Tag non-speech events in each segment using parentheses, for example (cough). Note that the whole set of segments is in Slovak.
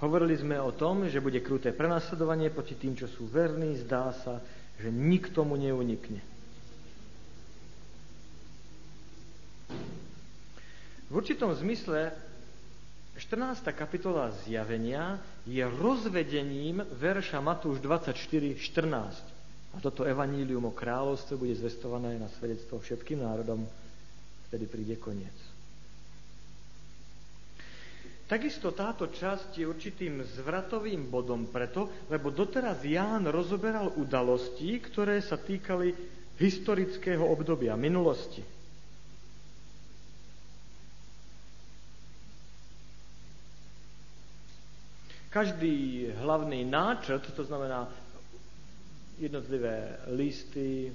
Hovorili sme o tom, že bude kruté prenasledovanie proti tým, čo sú verní. Zdá sa, že nikto mu neunikne. V určitom zmysle 14. kapitola zjavenia je rozvedením verša Matúš 24.14. A toto evanílium o kráľovstve bude zvestované na svedectvo všetkým národom, vtedy príde koniec. Takisto táto časť je určitým zvratovým bodom preto, lebo doteraz Ján rozoberal udalosti, ktoré sa týkali historického obdobia, minulosti. Každý hlavný náčrt, to znamená jednotlivé listy,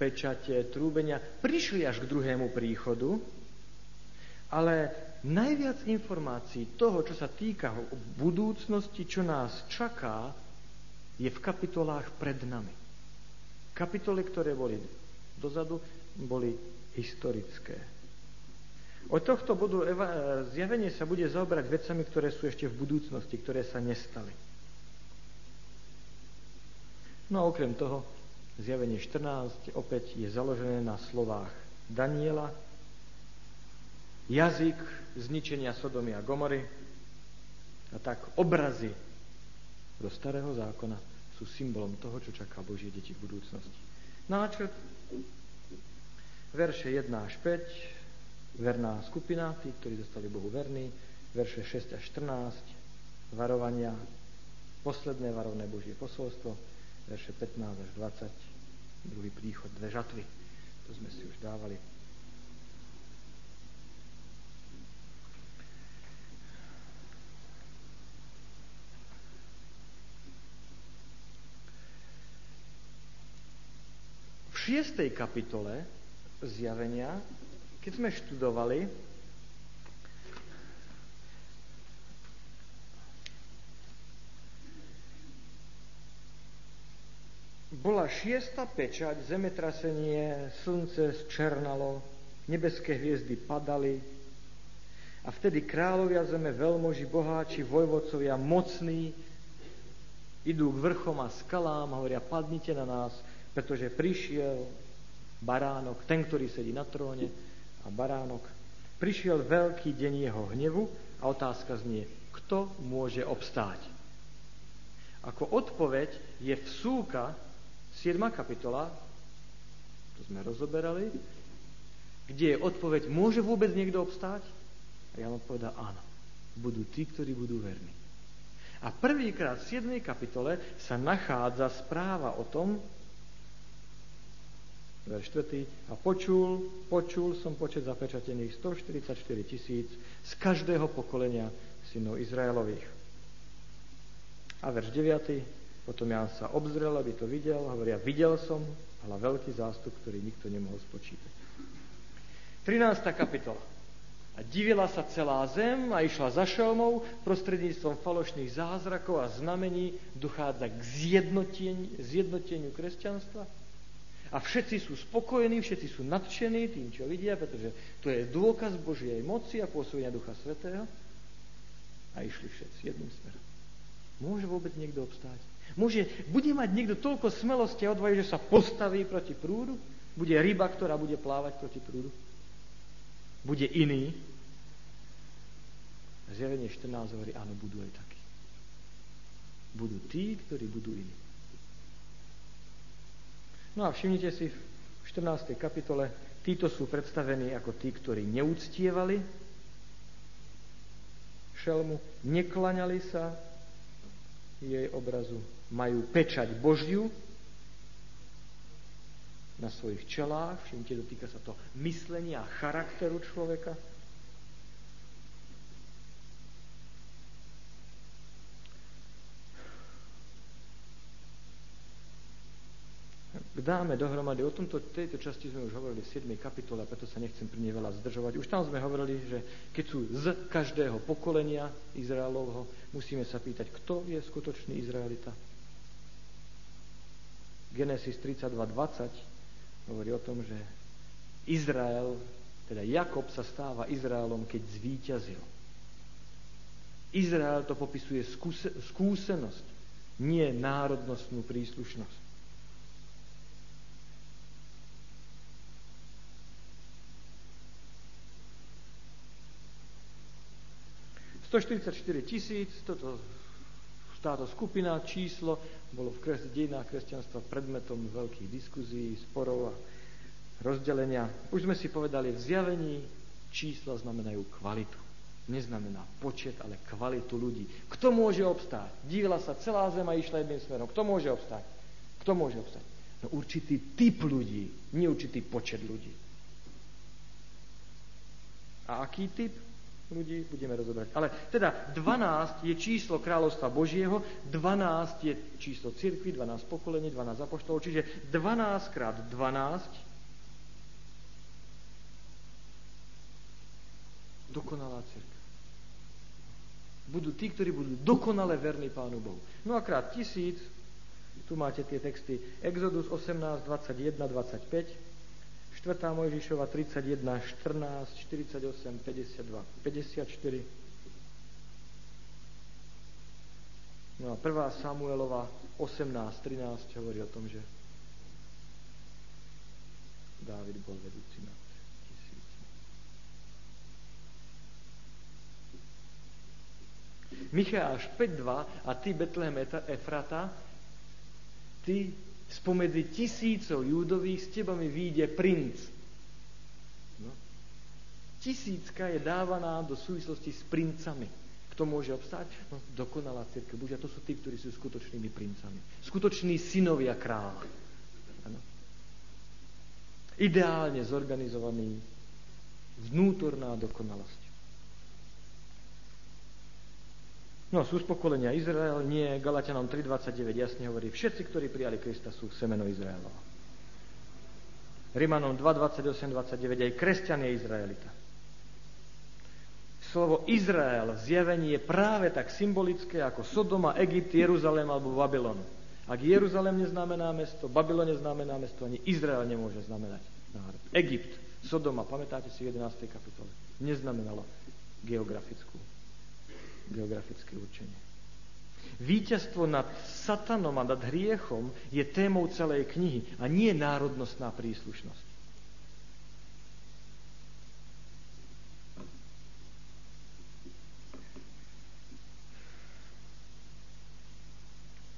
pečate, trúbenia, prišli až k druhému príchodu, ale najviac informácií toho, čo sa týka budúcnosti, čo nás čaká, je v kapitolách pred nami. Kapitoly, ktoré boli dozadu, boli historické. Od tohto bodu zjavenie sa bude zaoberať vecami, ktoré sú ešte v budúcnosti, ktoré sa nestali. No a okrem toho, zjavenie 14 opäť je založené na slovách Daniela, jazyk zničenia Sodomy a Gomory. A tak obrazy do starého zákona sú symbolom toho, čo čaká Božie deti v budúcnosti. Náčrt, verše 1 až 5, verná skupina, tí, ktorí zostali Bohu verní, verše 6 až 14, varovania, posledné varovné Božie posolstvo, verše 15 až 20, druhý príchod, dve žatvy. To sme si už dávali. Šiestej kapitole zjavenia, keď sme študovali, bola šiesta pečať, zemetrasenie, slnce zčernalo, nebeské hviezdy padali a vtedy kráľovia zeme, veľmoži, boháči, vojvodcovia, mocní, idú k vrchom a skalám, hovoria, padnite na nás, pretože prišiel baránok, ten, ktorý sedí na tróne a baránok. Prišiel veľký deň jeho hnevu a otázka znie, kto môže obstáť? Ako odpoveď je vsúka 7. kapitola, to sme rozoberali, kde je odpoveď, môže vôbec niekto obstáť? A Jan odpovedá, áno, budú tí, ktorí budú verní. A prvýkrát v 7. kapitole sa nachádza správa o tom, verš 4. A počul, počul som počet zapečatených 144 tisíc z každého pokolenia synov Izraelových. A verš 9. Potom Ján sa obzrel, aby to videl. Hovoria, videl som, ale veľký zástup, ktorý nikto nemohol spočítať. 13. kapitola. A divila sa celá zem a išla za šelmou, prostredníctvom falošných zázrakov a znamení dochádza k zjednoteniu, zjednoteniu kresťanstva a všetci sú spokojení, všetci sú nadšení tým, čo vidia, pretože to je dôkaz Božej moci a pôsobenia Ducha Svetého. A išli všetci jedným smerom. Môže vôbec niekto obstáť? Môže, bude mať niekto toľko smelosti a odvahy, že sa postaví proti prúdu? Bude ryba, ktorá bude plávať proti prúdu? Bude iný? Zjavenie 14 hovorí, áno, budú aj takí. Budú tí, ktorí budú iní. No a všimnite si v 14. kapitole, títo sú predstavení ako tí, ktorí neúctievali šelmu, neklaňali sa jej obrazu, majú pečať Božiu na svojich čelách, všimnite, dotýka sa to myslenia a charakteru človeka, dáme dohromady, o tomto, tejto časti sme už hovorili v 7. kapitole, preto sa nechcem pri nej veľa zdržovať. Už tam sme hovorili, že keď sú z každého pokolenia Izraelovho, musíme sa pýtať, kto je skutočný Izraelita. Genesis 32.20 hovorí o tom, že Izrael, teda Jakob sa stáva Izraelom, keď zvíťazil. Izrael to popisuje skúse, skúsenosť, nie národnostnú príslušnosť. 144 tisíc, toto, táto skupina, číslo, bolo v kres, dejinách kresťanstva predmetom veľkých diskuzí, sporov a rozdelenia. Už sme si povedali, v zjavení čísla znamenajú kvalitu. Neznamená počet, ale kvalitu ľudí. Kto môže obstáť? Dívala sa celá zema išla jedným smerom. Kto môže obstáť? Kto môže obstáť? No určitý typ ľudí, nie určitý počet ľudí. A aký typ? Ľudí budeme rozobrať. Ale teda 12 je číslo kráľovstva Božieho, 12 je číslo cirkvi, 12 pokolení, 12 apoštolov, čiže 12 krát 12 dokonalá cirkev. Budú tí, ktorí budú dokonale verní Pánu Bohu. No a krát tisíc, tu máte tie texty Exodus 18, 21, 25, 4. Mojžišova 31, 14, 48, 52, 54. No a 1. Samuelova 18, 13 hovorí o tom, že Dávid bol vedúci nad tisícmi. Micháš 5.2 a ty Betlehem Efrata, ty spomedzi tisícov júdových s teba mi výjde princ. No. Tisícka je dávaná do súvislosti s princami. Kto môže obstáť? No, dokonalá církev. Bože, to sú tí, ktorí sú skutočnými princami. Skutoční synovia kráľa. Ano. Ideálne zorganizovaný vnútorná dokonalosť. No, sú z pokolenia Izrael, nie, Galatianom 3.29 jasne hovorí, všetci, ktorí prijali Krista, sú semeno Izraelova. Rimanom 2.28.29 aj kresťan je Izraelita. Slovo Izrael v zjavení je práve tak symbolické ako Sodoma, Egypt, Jeruzalém alebo Babylon. Ak Jeruzalém neznamená mesto, Babylon neznamená mesto, ani Izrael nemôže znamenať národ. Egypt, Sodoma, pamätáte si v 11. kapitole, neznamenalo geografickú geografické určenie. Víťazstvo nad satanom a nad hriechom je témou celej knihy a nie národnostná príslušnosť.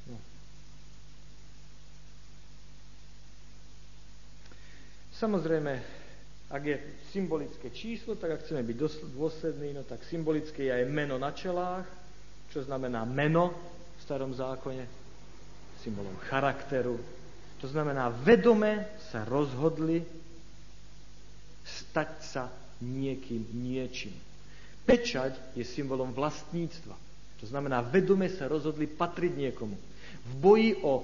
No. Samozrejme, ak je symbolické číslo, tak ak chceme byť dôslední, no tak symbolické je aj meno na čelách, čo znamená meno v starom zákone, symbolom charakteru. To znamená, vedome sa rozhodli stať sa niekým, niečím. Pečať je symbolom vlastníctva. To znamená, vedome sa rozhodli patriť niekomu. V boji o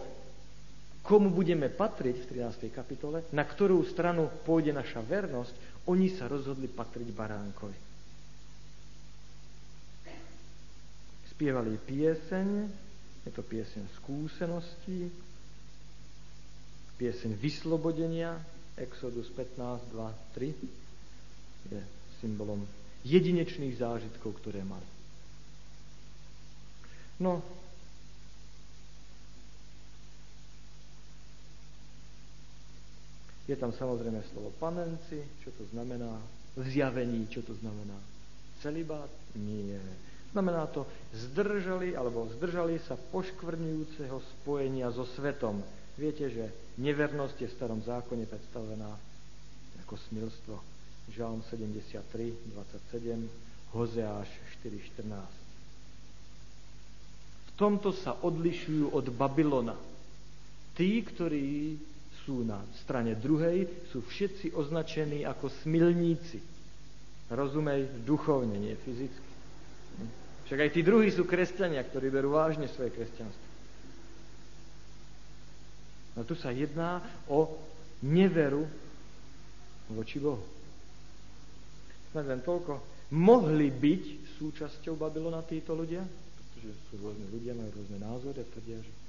komu budeme patriť v 13. kapitole, na ktorú stranu pôjde naša vernosť, oni sa rozhodli patriť baránkovi. Spievali pieseň, je to pieseň skúseností, pieseň vyslobodenia, Exodus 15, 2, 3, je symbolom jedinečných zážitkov, ktoré mali. No, Je tam samozrejme slovo panenci, čo to znamená, zjavení, čo to znamená. Celibát? Nie. Znamená to zdržali, alebo zdržali sa poškvrňujúceho spojenia so svetom. Viete, že nevernosť je v starom zákone predstavená ako smilstvo. Žalm 73, 27, Hozeáš 4, 14. V tomto sa odlišujú od Babylona. Tí, ktorí sú na strane druhej, sú všetci označení ako smilníci. Rozumej, duchovne, nie fyzicky. Však aj tí druhí sú kresťania, ktorí berú vážne svoje kresťanstvo. No tu sa jedná o neveru voči Bohu. Snad len toľko. Mohli byť súčasťou Babylona títo ľudia, pretože sú rôzne ľudia, majú rôzne názory a tvrdia, že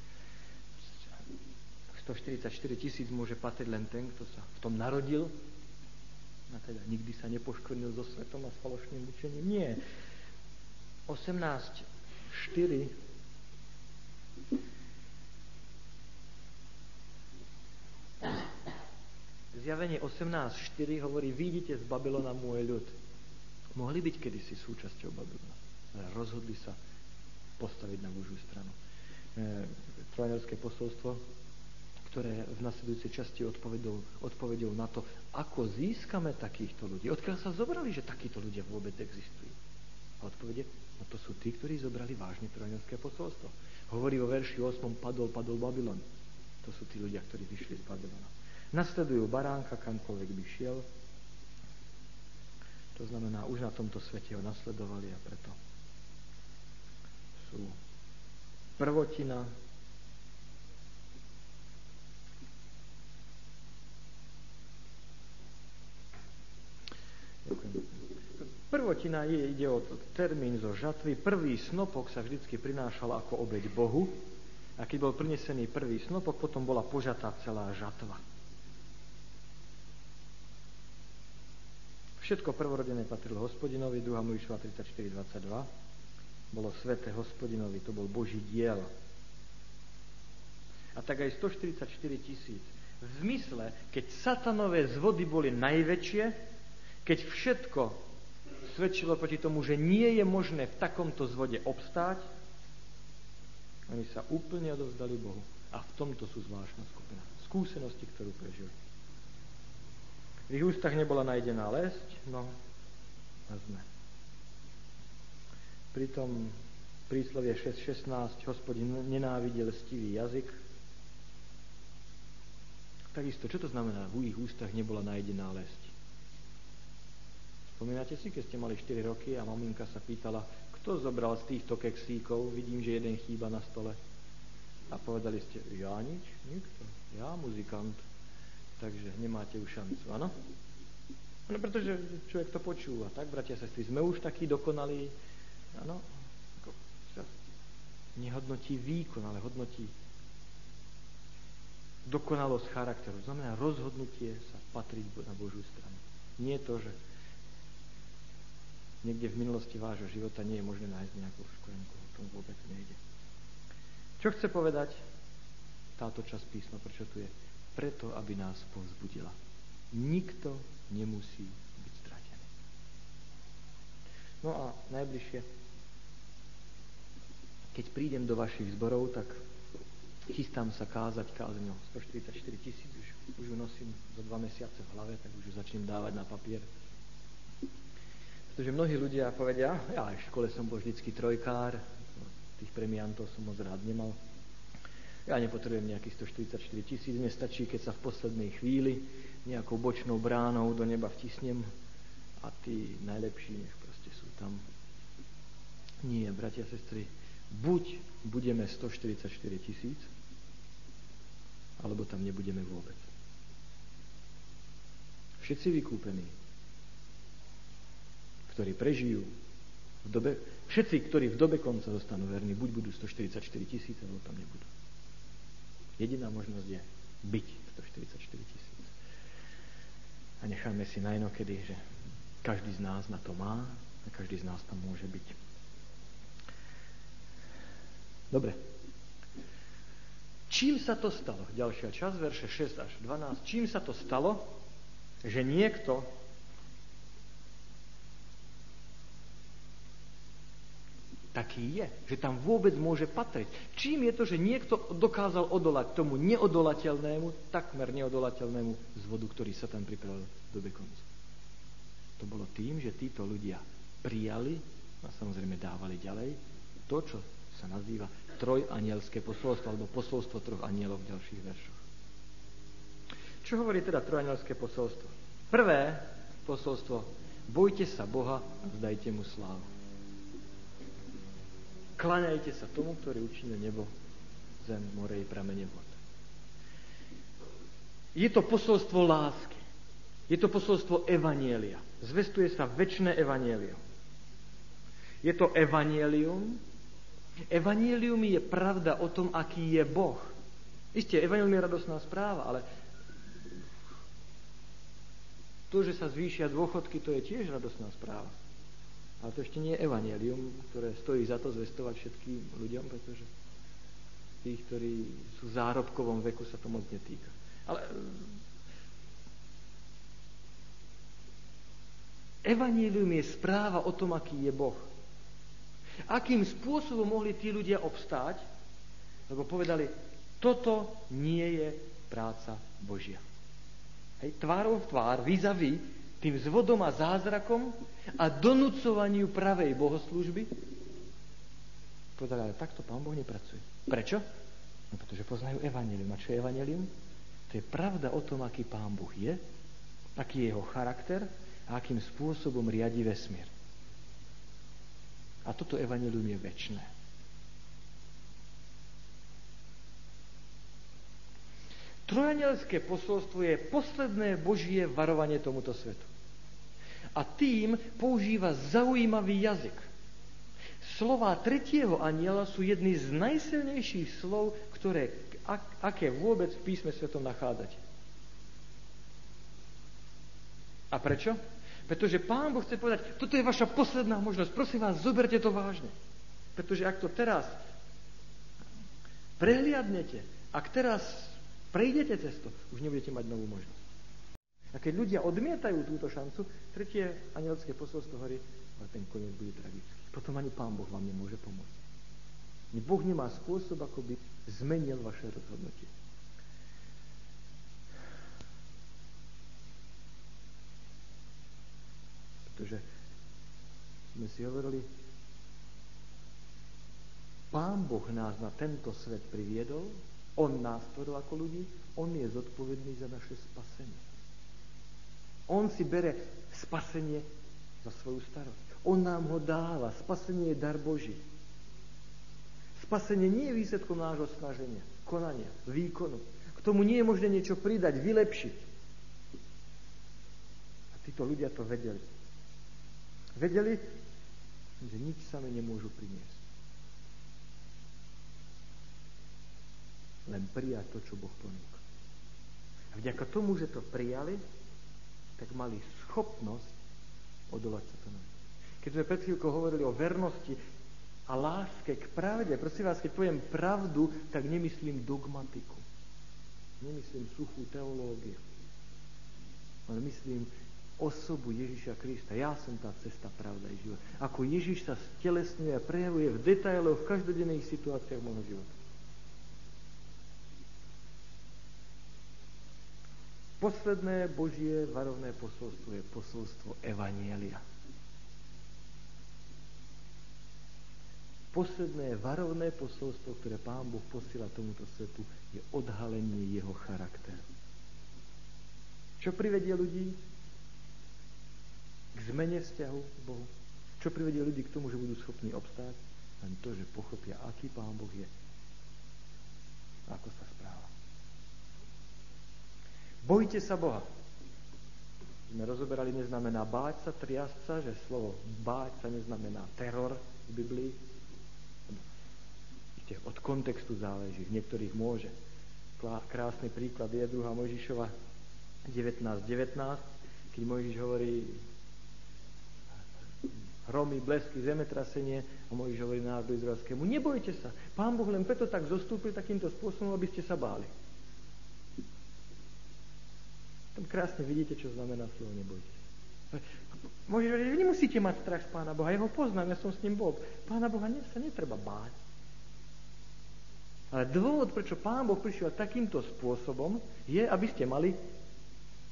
144 tisíc môže patriť len ten, kto sa v tom narodil a teda nikdy sa nepoškvrnil so svetom a s falošným učením. Nie. 18.4 Zjavenie 18.4 hovorí, vidíte z Babylona môj ľud. Mohli byť kedysi súčasťou Babylona, ale rozhodli sa postaviť na Božiu stranu. E, Trojnerské posolstvo, ktoré v nasledujúcej časti odpovedou, odpovedou na to, ako získame takýchto ľudí. Odkiaľ sa zobrali, že takíto ľudia vôbec existujú? A odpovede, no to sú tí, ktorí zobrali vážne trojnerské posolstvo. Hovorí o verši 8. padol, padol Babylon. To sú tí ľudia, ktorí vyšli z Babylona. Nasledujú baránka, kamkoľvek by šiel. To znamená, už na tomto svete ho nasledovali a preto sú prvotina Prvotina je, ide o termín zo žatvy. Prvý snopok sa vždycky prinášal ako obeď Bohu a keď bol prinesený prvý snopok, potom bola požatá celá žatva. Všetko prvorodené patrilo hospodinovi, 2. Mojžišova 34.22. Bolo sveté hospodinovi, to bol Boží diel. A tak aj 144 tisíc. V zmysle, keď satanové zvody boli najväčšie, keď všetko svedčilo proti tomu, že nie je možné v takomto zvode obstáť, oni sa úplne odovzdali Bohu. A v tomto sú zvláštna skupina. Skúsenosti, ktorú prežili. V ich ústach nebola najdená lesť, no a sme. Pritom príslovie 6.16 hospodin nenávidel stivý jazyk. Takisto, čo to znamená? V ich ústach nebola najdená lesť. Spomínate si, keď ste mali 4 roky a maminka sa pýtala, kto zobral z týchto keksíkov, vidím, že jeden chýba na stole. A povedali ste, ja nič, nikto, ja muzikant takže nemáte už šancu, áno? No pretože človek to počúva, tak, bratia a sestry, sme už takí dokonalí, áno? Nehodnotí výkon, ale hodnotí dokonalosť charakteru. Znamená rozhodnutie sa patriť na Božiu stranu. Nie to, že niekde v minulosti vášho života nie je možné nájsť nejakú škorenku. O tom vôbec nejde. Čo chce povedať táto časť písma, prečo tu je? preto, aby nás povzbudila. Nikto nemusí byť stratený. No a najbližšie, keď prídem do vašich zborov, tak chystám sa kázať kázeň o 144 tisíc, už, už ju nosím za dva mesiace v hlave, tak už ju začnem dávať na papier. Pretože mnohí ľudia povedia, ja v škole som bol vždycky trojkár, tých premiantov som moc rád nemal, ja nepotrebujem nejakých 144 tisíc, mne stačí, keď sa v poslednej chvíli nejakou bočnou bránou do neba vtisnem a tí najlepší nech proste sú tam. Nie, bratia a sestry, buď budeme 144 tisíc, alebo tam nebudeme vôbec. Všetci vykúpení, ktorí prežijú v dobe, všetci, ktorí v dobe konca zostanú verní, buď budú 144 tisíc, alebo tam nebudú. Jediná možnosť je byť 144 tisíc. A necháme si najnokedy, že každý z nás na to má a každý z nás tam môže byť. Dobre. Čím sa to stalo? Ďalšia časť, verše 6 až 12. Čím sa to stalo, že niekto taký je, že tam vôbec môže patriť. Čím je to, že niekto dokázal odolať tomu neodolateľnému, takmer neodolateľnému zvodu, ktorý sa tam pripravil do konca. To bolo tým, že títo ľudia prijali a samozrejme dávali ďalej to, čo sa nazýva trojanielské posolstvo alebo posolstvo troch anielov v ďalších veršoch. Čo hovorí teda trojanielské posolstvo? Prvé posolstvo, bojte sa Boha a vzdajte mu slávu. Klaňajte sa tomu, ktorý učinil nebo, zem, more i pramene vod. Je to posolstvo lásky. Je to posolstvo evanielia. Zvestuje sa väčšie evanielium. Je to evanielium. Evanielium je pravda o tom, aký je Boh. Isté, evanielium je radosná správa, ale to, že sa zvýšia dôchodky, to je tiež radosná správa. Ale to ešte nie je evanelium, ktoré stojí za to zvestovať všetkým ľuďom, pretože tých, ktorí sú v zárobkovom veku, sa to moc netýka. Ale Evangelium je správa o tom, aký je Boh. Akým spôsobom mohli tí ľudia obstáť, lebo povedali, toto nie je práca Božia. Hej, tvárov v tvár, vis tým zvodom a zázrakom a donúcovaniu pravej bohoslužby, povedali, ale takto Pán Boh nepracuje. Prečo? No pretože poznajú Evangelium. A čo je Evangelium? To je pravda o tom, aký Pán Boh je, aký je jeho charakter, a akým spôsobom riadi vesmír. A toto evanelium je väčšné. Trojanelské posolstvo je posledné Božie varovanie tomuto svetu. A tým používa zaujímavý jazyk. Slova tretieho aniela sú jedny z najsilnejších slov, ktoré, ak, aké vôbec v písme svetom nachádzate. A prečo? Pretože Pán Boh chce povedať, toto je vaša posledná možnosť, prosím vás, zoberte to vážne. Pretože ak to teraz prehliadnete, ak teraz prejdete cez už nebudete mať novú možnosť. A keď ľudia odmietajú túto šancu, tretie anielské posolstvo hovorí, ale ten koniec bude tragický. Potom ani Pán Boh vám nemôže pomôcť. Boh nemá spôsob, ako by zmenil vaše rozhodnutie. Pretože sme si hovorili, Pán Boh nás na tento svet priviedol, On nás stvoril ako ľudí, On je zodpovedný za naše spasenie. On si bere spasenie za svoju starosť. On nám ho dáva. Spasenie je dar Boží. Spasenie nie je výsledkom nášho snaženia, konania, výkonu. K tomu nie je možné niečo pridať, vylepšiť. A títo ľudia to vedeli. Vedeli, že nič sami nemôžu priniesť. Len prijať to, čo Boh ponúka. A vďaka tomu, že to prijali, tak mali schopnosť odolať sa tomu. Keď sme pred chvíľkou hovorili o vernosti a láske k pravde, prosím vás, keď poviem pravdu, tak nemyslím dogmatiku. Nemyslím suchú teológiu. Ale myslím osobu Ježiša Krista. Ja som tá cesta, pravda i život. Ako Ježiš sa stelesňuje a prejavuje v detailoch v každodenných situáciách môjho života. Posledné Božie varovné posolstvo je posolstvo Evanielia. Posledné varovné posolstvo, ktoré Pán Boh posiela tomuto svetu, je odhalenie jeho charakteru. Čo privedie ľudí? k zmene vzťahu k Bohu. Čo privedie ľudí k tomu, že budú schopní obstáť? Len to, že pochopia, aký Pán Boh je. Ako sa správa. Bojte sa Boha. Sme rozoberali, neznamená báť sa, triasť sa, že slovo báť sa neznamená teror v Biblii. Od kontextu záleží, v niektorých môže. Krásny príklad je 2. Mojžišova 19.19, 19, keď Mojžiš hovorí, hromy, blesky, zemetrasenie a Mojžiš hovorí národu izraelskému, nebojte sa, pán Boh len preto tak zostúpil takýmto spôsobom, aby ste sa báli. Tam krásne vidíte, čo znamená slovo nebojte sa. Vy nemusíte mať strach z Pána Boha, ja ho poznám, ja som s ním bol. Pána Boha sa netreba báť. Ale dôvod, prečo Pán Boh prišiel takýmto spôsobom, je, aby ste mali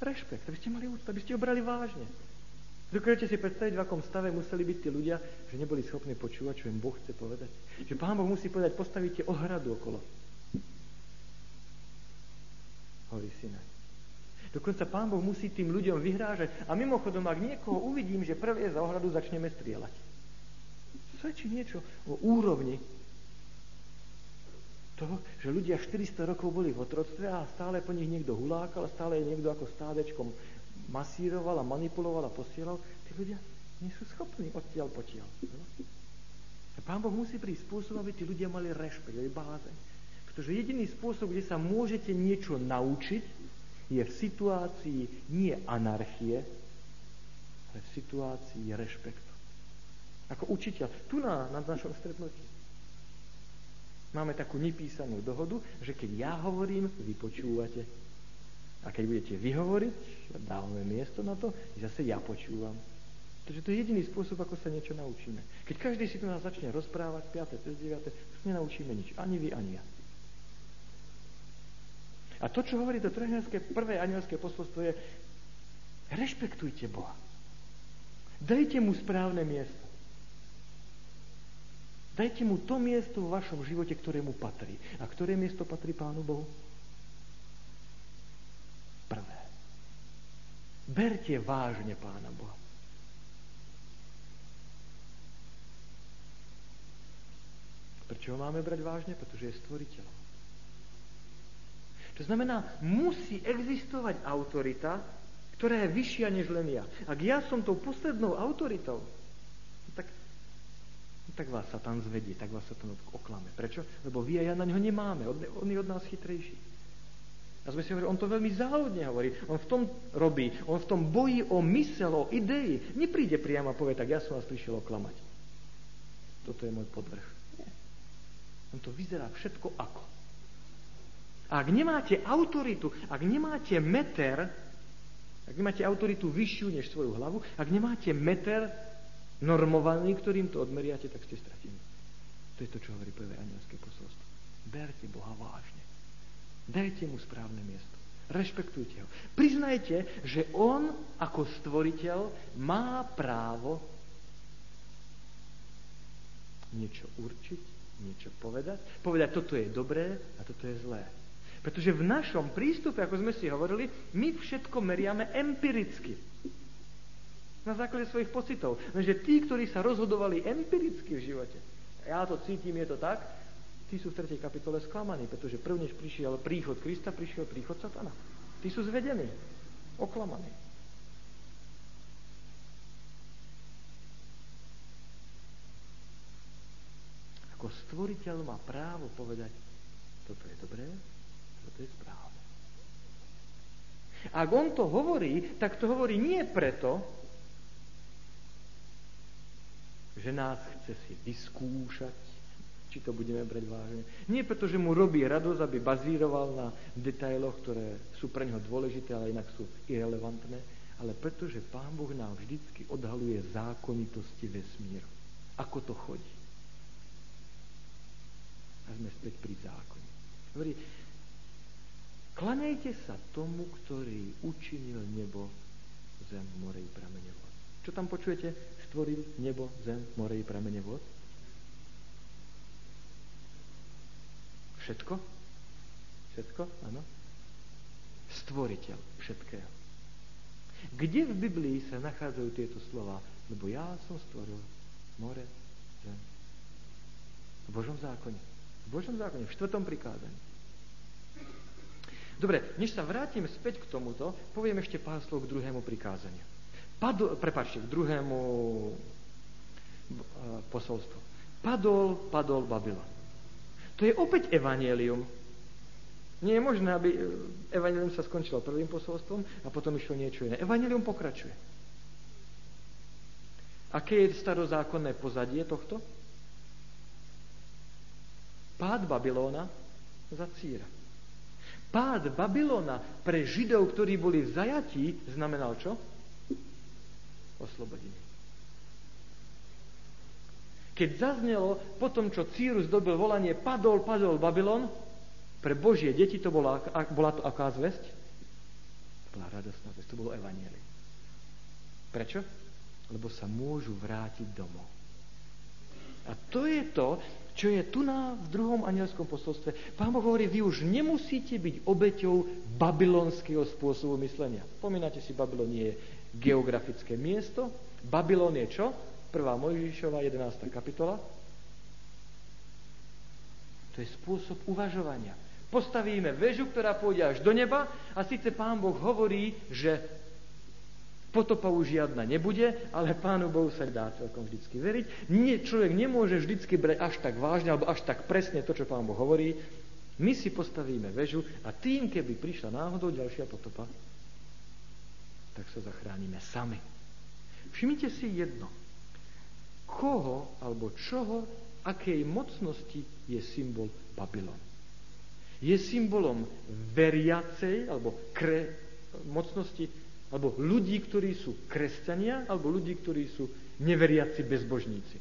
rešpekt, aby ste mali úctu, aby ste ho brali vážne. Dokážete si predstaviť, v akom stave museli byť tí ľudia, že neboli schopní počúvať, čo im Boh chce povedať? Že Pán Boh musí povedať, postavíte ohradu okolo. Hovorí syna. Dokonca Pán Boh musí tým ľuďom vyhrážať. A mimochodom, ak niekoho uvidím, že prvé za ohradu, začneme strieľať. Svedčí niečo o úrovni toho, že ľudia 400 rokov boli v otroctve a stále po nich niekto hulákal stále je niekto ako stádečkom masíroval a manipuloval a posielal, tí ľudia nie sú schopní odtiaľ potiaľ. A Pán Boh musí prísť spôsobom, aby tí ľudia mali rešpekt, aj bázeň. Pretože jediný spôsob, kde sa môžete niečo naučiť, je v situácii nie anarchie, ale v situácii rešpektu. Ako učiteľ. Tu na, na našom stretnutí. Máme takú nepísanú dohodu, že keď ja hovorím, vy počúvate. A keď budete vy hovoriť, dávame miesto na to, zase ja počúvam. Takže to je jediný spôsob, ako sa niečo naučíme. Keď každý si tu nás začne rozprávať, 5. cez 9. už nenaučíme nič. Ani vy, ani ja. A to, čo hovorí to trojanielské, prvé anielské posolstvo je rešpektujte Boha. Dajte mu správne miesto. Dajte mu to miesto v vašom živote, ktoré mu patrí. A ktoré miesto patrí Pánu Bohu? Prvé. Berte vážne Pána Boha. Prečo ho máme brať vážne? Pretože je stvoriteľom. To znamená, musí existovať autorita, ktorá je vyššia než len ja. Ak ja som tou poslednou autoritou, tak, tak vás sa tam zvedie, tak vás sa tam oklame. Prečo? Lebo vy a ja na ňo nemáme. On je od nás chytrejší. A sme si hovorili, on to veľmi záhodne hovorí. On v tom robí, on v tom bojí o mysel, o idei. Nepríde priamo a povie, tak ja som vás prišiel oklamať. Toto je môj podvrh. Nie. On to vyzerá všetko ako. Ak nemáte autoritu, ak nemáte meter, ak nemáte autoritu vyššiu než svoju hlavu, ak nemáte meter normovaný, ktorým to odmeriate, tak ste stratení. To je to, čo hovorí prvé anielské posolstvo. Berte Boha vážne. Dajte mu správne miesto. Rešpektujte ho. Priznajte, že on ako stvoriteľ má právo niečo určiť, niečo povedať. Povedať, toto je dobré a toto je zlé. Pretože v našom prístupe, ako sme si hovorili, my všetko meriame empiricky. Na základe svojich pocitov. Lenže tí, ktorí sa rozhodovali empiricky v živote, ja to cítim, je to tak, tí sú v 3. kapitole sklamaní, pretože prvnež prišiel príchod Krista, prišiel príchod Satana. Tí sú zvedení, oklamaní. Ako stvoriteľ má právo povedať, toto je dobré, to je správne. Ak on to hovorí, tak to hovorí nie preto, že nás chce si vyskúšať, či to budeme brať vážne. Nie preto, že mu robí radosť, aby bazíroval na detailoch, ktoré sú pre neho dôležité, ale inak sú irrelevantné, ale preto, že Pán Boh nám vždycky odhaluje zákonitosti vesmíru. Ako to chodí. A sme späť pri zákone. Hovorí, Klanejte sa tomu, ktorý učinil nebo, zem, more i pramene vod. Čo tam počujete? Stvoril nebo, zem, more i pramene vod? Všetko? Všetko? Áno. Stvoriteľ všetkého. Kde v Biblii sa nachádzajú tieto slova? Lebo ja som stvoril more, zem. V Božom zákone. V Božom zákone, v štvrtom prikázaní. Dobre, než sa vrátim späť k tomuto, poviem ešte pár slov k druhému prikázaniu. Padol, prepačte, k druhému e, posolstvu. Padol, padol Babylon. To je opäť evanielium. Nie je možné, aby e, evanielium sa skončilo prvým posolstvom a potom išlo niečo iné. Evanielium pokračuje. Aké je starozákonné pozadie tohto? Pád Babylóna za Círa. Pád Babylona pre Židov, ktorí boli v zajatí, znamenal čo? Oslobodenie. Keď zaznelo po tom, čo Círus dobil volanie padol, padol Babylon, pre Božie deti to bola, bola to aká zväzť? Bola radostná zväzť, to bolo evanieli. Prečo? Lebo sa môžu vrátiť domov. A to je to, čo je tu na v druhom anielskom posolstve. Pán Boh hovorí, vy už nemusíte byť obeťou babylonského spôsobu myslenia. Pomínate si, Babylon je geografické miesto. Babylon je čo? Prvá Mojžišova, 11. kapitola. To je spôsob uvažovania. Postavíme väžu, ktorá pôjde až do neba a síce Pán Boh hovorí, že Potopa už žiadna nebude, ale Pánu Bohu sa dá celkom vždycky veriť. Nie, človek nemôže vždycky brať až tak vážne, alebo až tak presne to, čo Pán Boh hovorí. My si postavíme väžu a tým, keby prišla náhodou ďalšia potopa, tak sa zachránime sami. Všimnite si jedno. koho alebo čoho, akej mocnosti je symbol Babylon. Je symbolom veriacej alebo kre, mocnosti alebo ľudí, ktorí sú kresťania alebo ľudí, ktorí sú neveriaci bezbožníci.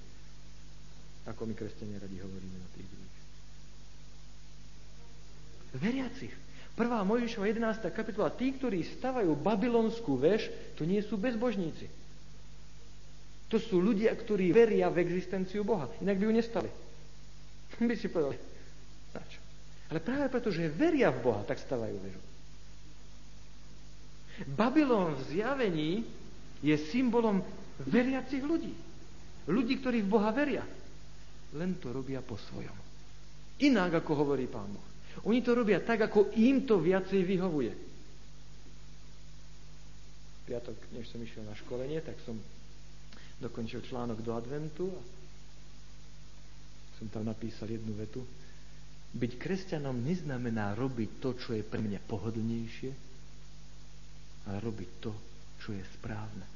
Ako my kresťania radi hovoríme na tých druhých. Veriacich. Prvá Mojžišova 11. kapitola. Tí, ktorí stavajú babylonskú veš, to nie sú bezbožníci. To sú ľudia, ktorí veria v existenciu Boha. Inak by ju nestali. (laughs) By si povedali, na čo? Ale práve preto, že veria v Boha, tak stavajú vežu. Babylon v zjavení je symbolom veriacich ľudí. Ľudí, ktorí v Boha veria. Len to robia po svojom. Inak, ako hovorí Pán Boh. Oni to robia tak, ako im to viacej vyhovuje. Piatok, než som išiel na školenie, tak som dokončil článok do adventu a som tam napísal jednu vetu. Byť kresťanom neznamená robiť to, čo je pre mňa pohodlnejšie, ale robiť to, čo je správne.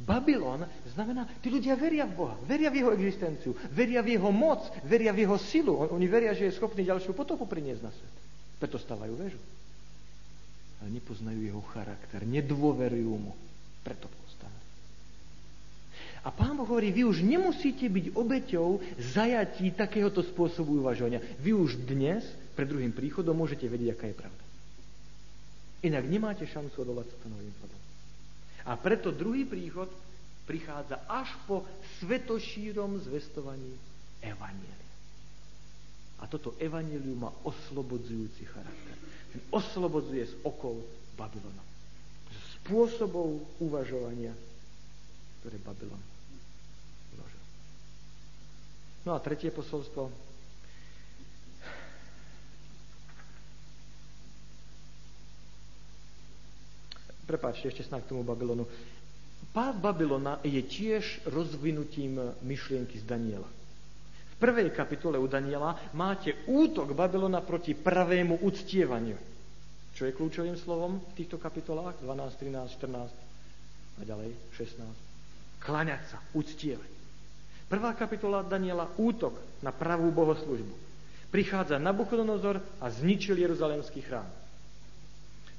Babylon znamená, tí ľudia veria v Boha, veria v jeho existenciu, veria v jeho moc, veria v jeho silu. Oni veria, že je schopný ďalšiu potopu priniesť na svet. Preto stávajú väžu ale nepoznajú jeho charakter, nedôverujú mu. Preto povstáva. A pán Boh hovorí, vy už nemusíte byť obeťou zajatí takéhoto spôsobu uvažovania. Vy už dnes, pred druhým príchodom, môžete vedieť, aká je pravda. Inak nemáte šancu odolať sa novým vzhľadom. A preto druhý príchod prichádza až po svetošírom zvestovaní Evanielia. A toto Evangelium má oslobodzujúci charakter oslobodzuje z okol Babylona. Spôsobov uvažovania, ktoré Babylon vložil. No a tretie posolstvo. Prepáčte, ešte snad k tomu Babylonu. Pád Babylona je tiež rozvinutím myšlienky z Daniela prvej kapitole u Daniela máte útok Babylona proti pravému uctievaniu. Čo je kľúčovým slovom v týchto kapitolách? 12, 13, 14 a ďalej 16. Klaňať sa, uctievať. Prvá kapitola Daniela útok na pravú bohoslužbu. Prichádza Nabuchodonozor a zničil Jeruzalemský chrám.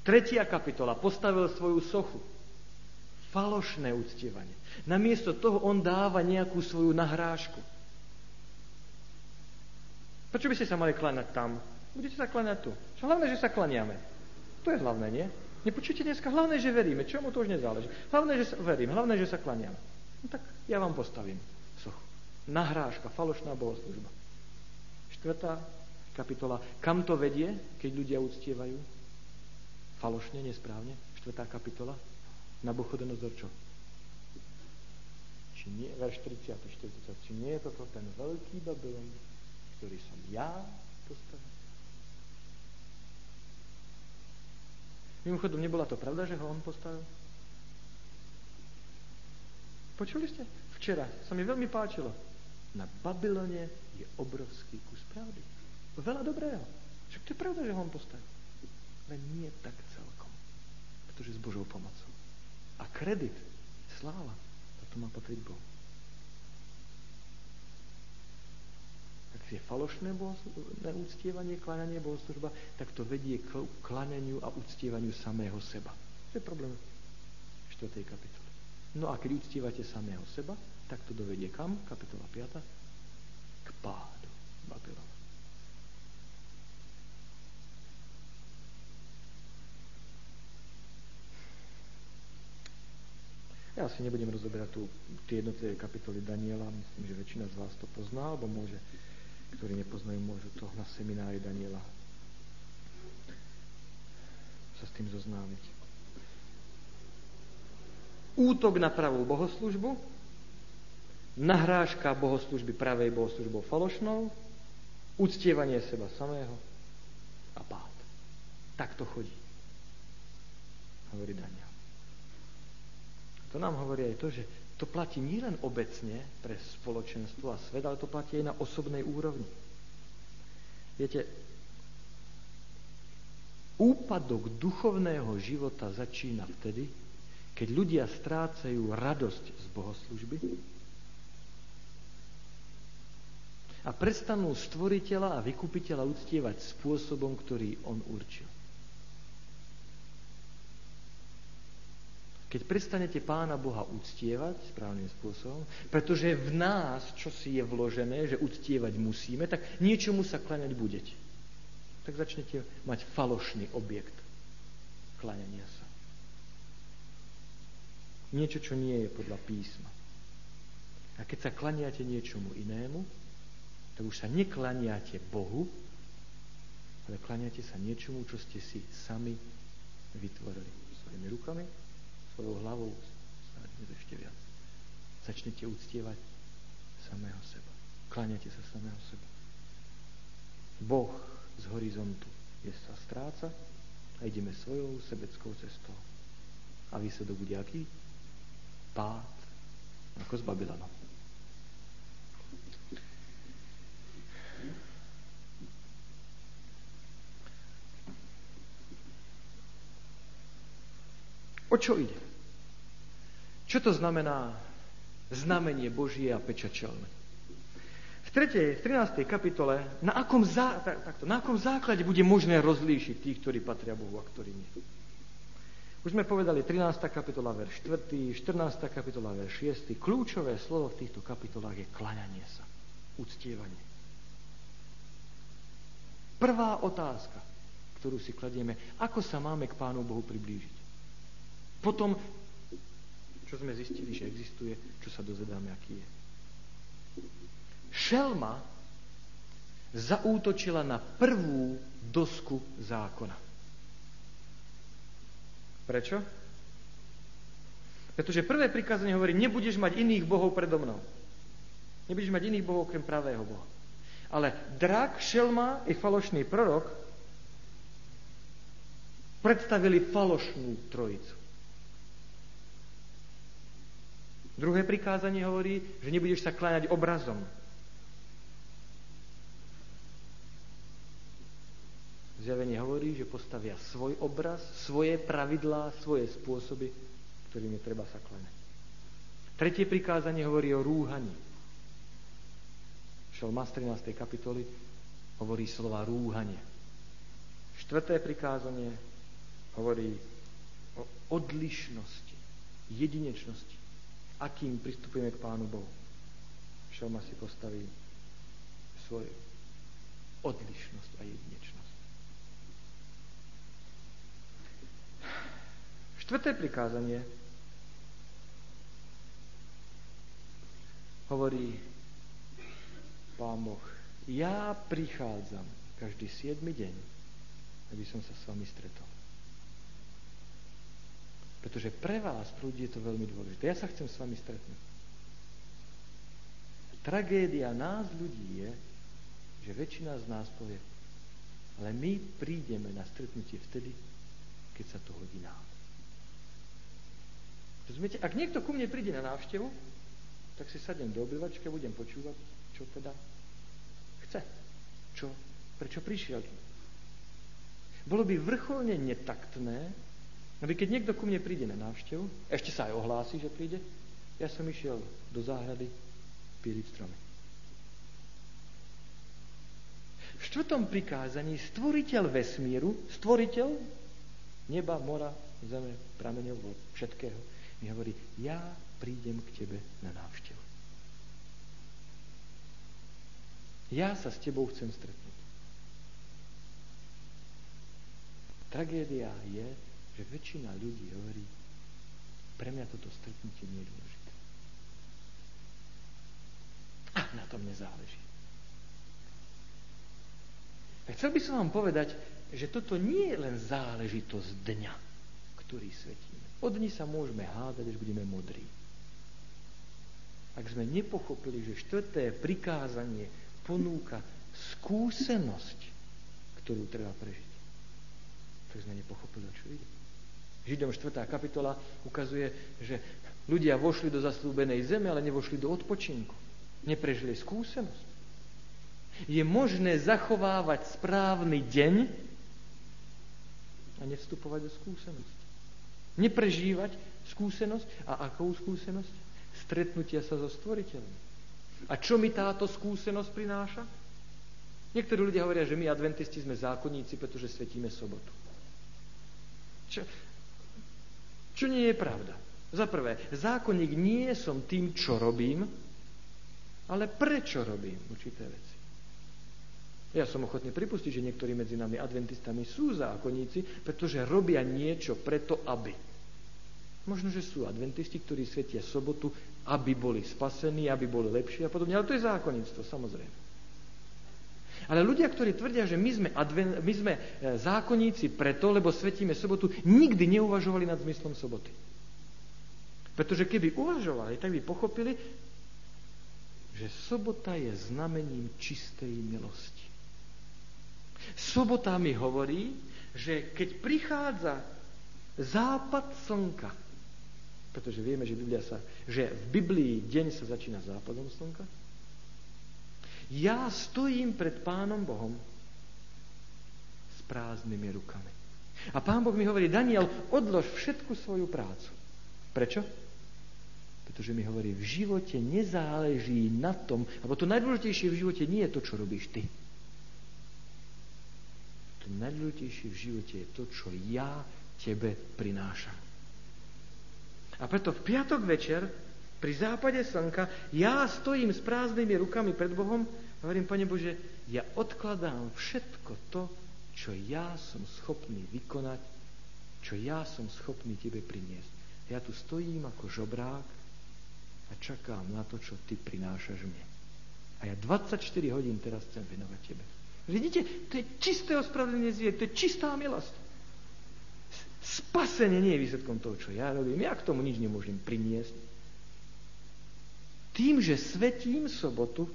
Tretia kapitola postavil svoju sochu. Falošné uctievanie. Namiesto toho on dáva nejakú svoju nahrážku. Prečo by ste sa mali kláňať tam? Budete sa kláňať tu. Čo hlavné, že sa klaniame. To je hlavné, nie? Nepočujete dneska? Hlavné, že veríme. Čomu to už nezáleží? Hlavné, že sa verím. Hlavné, že sa klaniam. No tak ja vám postavím sochu. Nahrážka, falošná bohoslužba. Štvrtá kapitola. Kam to vedie, keď ľudia uctievajú? Falošne, nesprávne. Štvrtá kapitola. Na Bochodonozor čo? Či nie, verš 30, 40, či nie je toto ten veľký Babylon, ktorý som ja postavil. Mimochodom, nebola to pravda, že ho on postavil? Počuli ste? Včera sa mi veľmi páčilo. Na Babylone je obrovský kus pravdy. Veľa dobrého. Však to je pravda, že ho on postavil. Len nie tak celkom. Pretože s Božou pomocou. A kredit, sláva, to má patriť Bohu. je falošné uctievanie, kláňanie bohoslužba, tak to vedie k kláňaniu a uctievaniu samého seba. To je problém 4. kapitoly. No a keď uctievate samého seba, tak to dovedie kam? Kapitola 5. K pádu Babylonu. Ja si nebudem rozoberať tu tie jednotlivé kapitoly Daniela, myslím, že väčšina z vás to pozná, alebo môže ktorí nepoznajú, môžu to na seminári Daniela sa s tým zoznámiť. Útok na pravú bohoslužbu, nahrážka bohoslužby pravej bohoslužbou falošnou, uctievanie seba samého a pád. Tak to chodí, hovorí Daniel. To nám hovorí aj to, že to platí nielen obecne pre spoločenstvo a svet, ale to platí aj na osobnej úrovni. Viete, Úpadok duchovného života začína vtedy, keď ľudia strácajú radosť z bohoslužby a prestanú stvoriteľa a vykupiteľa uctievať spôsobom, ktorý on určil. Keď prestanete Pána Boha uctievať správnym spôsobom, pretože v nás, čo si je vložené, že uctievať musíme, tak niečomu sa klaňať budete. Tak začnete mať falošný objekt klaňania sa. Niečo, čo nie je podľa písma. A keď sa klaniate niečomu inému, tak už sa neklaniate Bohu, ale klaniate sa niečomu, čo ste si sami vytvorili svojimi rukami, svojou hlavou dnes ešte viac. Začnete uctievať samého seba. Kláňate sa samého seba. Boh z horizontu je sa stráca a ideme svojou sebeckou cestou. A výsledok bude aký? Pád, ako z Babylonom. O čo ide? Čo to znamená znamenie Božie a pečačelné? V 3. v 13. kapitole, na akom, zá, tak, takto, na akom základe bude možné rozlíšiť tých, ktorí patria Bohu a ktorí nie? Už sme povedali 13. kapitola, verš 4., 14. kapitola, verš 6. Kľúčové slovo v týchto kapitolách je klaňanie sa, uctievanie. Prvá otázka, ktorú si kladieme, ako sa máme k Pánu Bohu priblížiť? Potom, čo sme zistili, že existuje, čo sa dozvedáme, aký je. Šelma zaútočila na prvú dosku zákona. Prečo? Pretože prvé prikázanie hovorí, nebudeš mať iných bohov predo mnou. Nebudeš mať iných bohov okrem pravého Boha. Ale drak, šelma i falošný prorok predstavili falošnú trojicu. Druhé prikázanie hovorí, že nebudeš sa kláňať obrazom. Zjavenie hovorí, že postavia svoj obraz, svoje pravidlá, svoje spôsoby, ktorými treba sa kláňať. Tretie prikázanie hovorí o rúhaní. Šelma z 13. kapitoly hovorí slova rúhanie. Štvrté prikázanie hovorí o odlišnosti, jedinečnosti akým pristupujeme k Pánu Bohu. Šelma si postaví svoju odlišnosť a jedinečnosť. Štvrté prikázanie hovorí Pán Boh, ja prichádzam každý siedmy deň, aby som sa s vami stretol. Pretože pre vás, ľudí, je to veľmi dôležité. Ja sa chcem s vami stretnúť. Tragédia nás ľudí je, že väčšina z nás povie, ale my prídeme na stretnutie vtedy, keď sa to hodí nám. Rozumiete? Ak niekto ku mne príde na návštevu, tak si sadnem do obyvačky a budem počúvať, čo teda chce. Čo, prečo prišiel. Bolo by vrcholne netaktné, aby keď niekto ku mne príde na návštevu, ešte sa aj ohlási, že príde, ja som išiel do záhrady píliť stromy. V štvrtom prikázaní stvoriteľ vesmíru, stvoriteľ neba, mora, zeme, prameňov, všetkého, mi hovorí, ja prídem k tebe na návštevu. Ja sa s tebou chcem stretnúť. Tragédia je, že väčšina ľudí hovorí, pre mňa toto stretnutie nie je dôležité. A na tom nezáleží. A chcel by som vám povedať, že toto nie je len záležitosť dňa, ktorý svetíme. O dni sa môžeme hádať, až budeme modrí. Ak sme nepochopili, že štvrté prikázanie ponúka skúsenosť, ktorú treba prežiť, tak sme nepochopili, o čo ide. Židom 4. kapitola ukazuje, že ľudia vošli do zaslúbenej zeme, ale nevošli do odpočinku. Neprežili skúsenosť. Je možné zachovávať správny deň a nevstupovať do skúsenosti. Neprežívať skúsenosť a akú skúsenosť? Stretnutia sa so stvoriteľom. A čo mi táto skúsenosť prináša? Niektorí ľudia hovoria, že my adventisti sme zákonníci, pretože svetíme sobotu. Čo, čo nie je pravda. Za prvé, zákonník nie som tým, čo robím, ale prečo robím určité veci. Ja som ochotný pripustiť, že niektorí medzi nami adventistami sú zákonníci, pretože robia niečo preto, aby. Možno, že sú adventisti, ktorí svetia sobotu, aby boli spasení, aby boli lepší a podobne. Ale to je zákonníctvo, samozrejme. Ale ľudia, ktorí tvrdia, že my sme, adven, my sme e, zákonníci preto, lebo svetíme sobotu, nikdy neuvažovali nad zmyslom soboty. Pretože keby uvažovali, tak by pochopili, že sobota je znamením čistej milosti. Sobota mi hovorí, že keď prichádza západ slnka, pretože vieme, že, Biblia sa, že v Biblii deň sa začína západom slnka, ja stojím pred Pánom Bohom s prázdnymi rukami. A Pán Boh mi hovorí, Daniel, odlož všetku svoju prácu. Prečo? Pretože mi hovorí, v živote nezáleží na tom, alebo to najdôležitejšie v živote nie je to, čo robíš ty. To najdôležitejšie v živote je to, čo ja tebe prinášam. A preto v piatok večer pri západe slnka ja stojím s prázdnymi rukami pred Bohom a hovorím, Pane Bože, ja odkladám všetko to, čo ja som schopný vykonať, čo ja som schopný Tebe priniesť. Ja tu stojím ako žobrák a čakám na to, čo ty prinášaš mne. A ja 24 hodín teraz chcem venovať tebe. Vidíte, to je čisté ospravedlnenie zvier, to je čistá milosť. Spasenie nie je výsledkom toho, čo ja robím. Ja k tomu nič nemôžem priniesť. Tým, že svetím sobotu,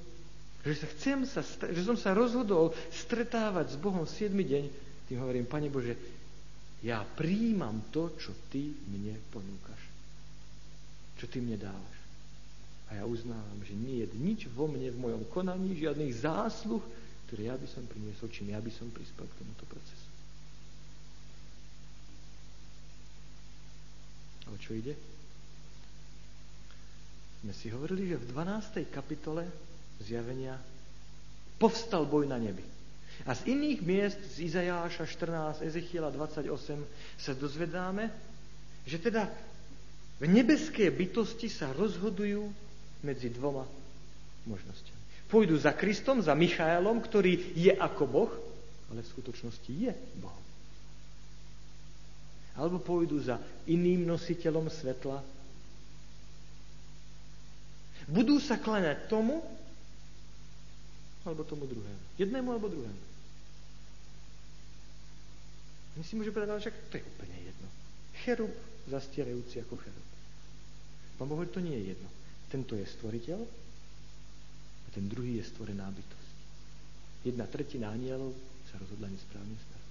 že, sa chcem sa, že som sa rozhodol stretávať s Bohom 7 deň, tým hovorím, Pane Bože, ja príjmam to, čo Ty mne ponúkaš. Čo Ty mne dávaš. A ja uznávam, že nie je nič vo mne, v mojom konaní, žiadnych zásluh, ktoré ja by som priniesol, čím ja by som prispel k tomuto procesu. O čo ide? Sme si hovorili, že v 12. kapitole zjavenia povstal boj na nebi. A z iných miest, z Izajáša 14, Ezechiela 28, sa dozvedáme, že teda v nebeské bytosti sa rozhodujú medzi dvoma možnosťami. Pôjdu za Kristom, za Michaelom, ktorý je ako Boh, ale v skutočnosti je Boh. Alebo pôjdu za iným nositeľom svetla. Budú sa klaňať tomu, alebo tomu druhému. Jednému alebo druhému. My si môžeme povedať, že to je úplne jedno. Cherub zastierajúci ako cherub. Pán Boh to nie je jedno. Tento je stvoriteľ ten druhý je stvorená bytosť. Jedna tretina anielov sa rozhodla nesprávnym smerom.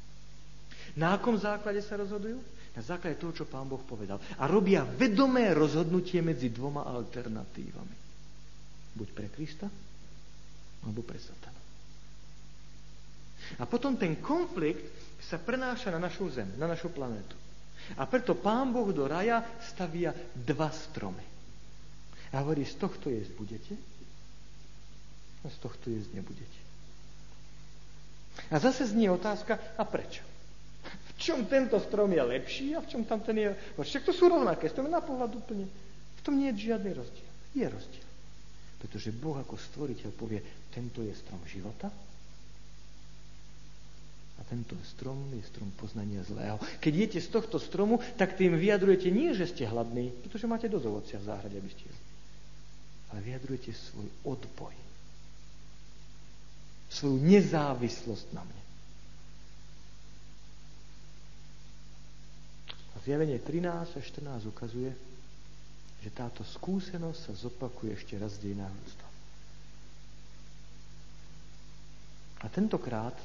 Na akom základe sa rozhodujú? Na základe toho, čo pán Boh povedal. A robia vedomé rozhodnutie medzi dvoma alternatívami. Buď pre Krista, alebo pre Satana. A potom ten konflikt sa prenáša na našu zem, na našu planetu. A preto pán Boh do raja stavia dva stromy. A hovorí, z tohto jesť budete z tohto jesť nebudete. A zase znie otázka, a prečo? V čom tento strom je lepší a v čom tam ten je... Však to sú rovnaké, stromy na pohľad úplne. V tom nie je žiadny rozdiel. Je rozdiel. Pretože Boh ako stvoriteľ povie, tento je strom života a tento strom je strom poznania zlého. Keď jete z tohto stromu, tak tým vyjadrujete nie, že ste hladní, pretože máte dosť ovocia v záhrade, aby ste ale vyjadrujete svoj odboj. Svoju nezávislosť na mne. A zjavenie 13 a 14 ukazuje, že táto skúsenosť sa zopakuje ešte raz v dejinách ľudstva. A tentokrát,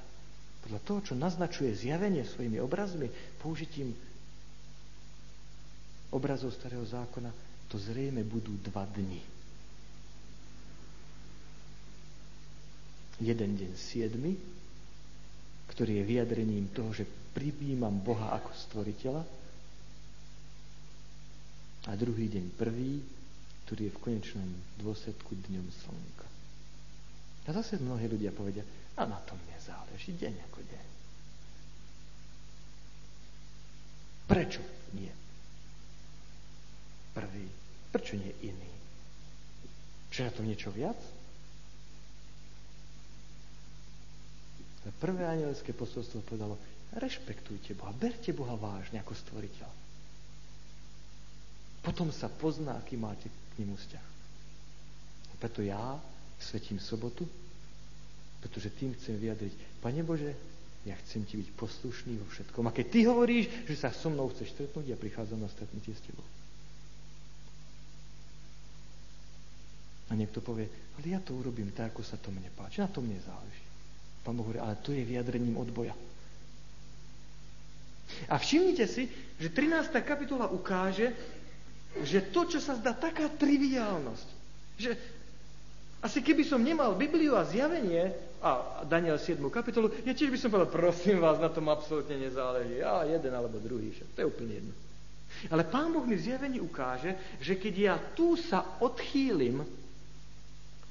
podľa toho, čo naznačuje zjavenie svojimi obrazmi, použitím obrazov starého zákona, to zrejme budú dva dni. Jeden deň 7, ktorý je vyjadrením toho, že pribímam Boha ako stvoriteľa. A druhý deň prvý, ktorý je v konečnom dôsledku dňom slnka. A zase mnohí ľudia povedia, a na tom nezáleží, deň ako deň. Prečo nie? Prvý. Prečo nie iný? Čo na tom niečo viac? Prvé anielské posolstvo povedalo, rešpektujte Boha, berte Boha vážne ako stvoriteľ. Potom sa pozná, aký máte k nemu vzťah. Preto ja svetím sobotu, pretože tým chcem vyjadriť, Pane Bože, ja chcem ti byť poslušný vo všetkom. A keď ty hovoríš, že sa so mnou chceš stretnúť, ja prichádzam na stretnutie s tebou. A niekto povie, ale ja to urobím tak, ako sa to mne páči. Na to mne záleží. Pán Boh hovorí, ale to je vyjadrením odboja. A všimnite si, že 13. kapitola ukáže, že to, čo sa zdá taká triviálnosť, že asi keby som nemal Bibliu a zjavenie a Daniel 7. kapitolu, ja tiež by som povedal, prosím vás, na tom absolútne nezáleží. Ja jeden alebo druhý, však to je úplne jedno. Ale Pán Boh mi v zjavení ukáže, že keď ja tu sa odchýlim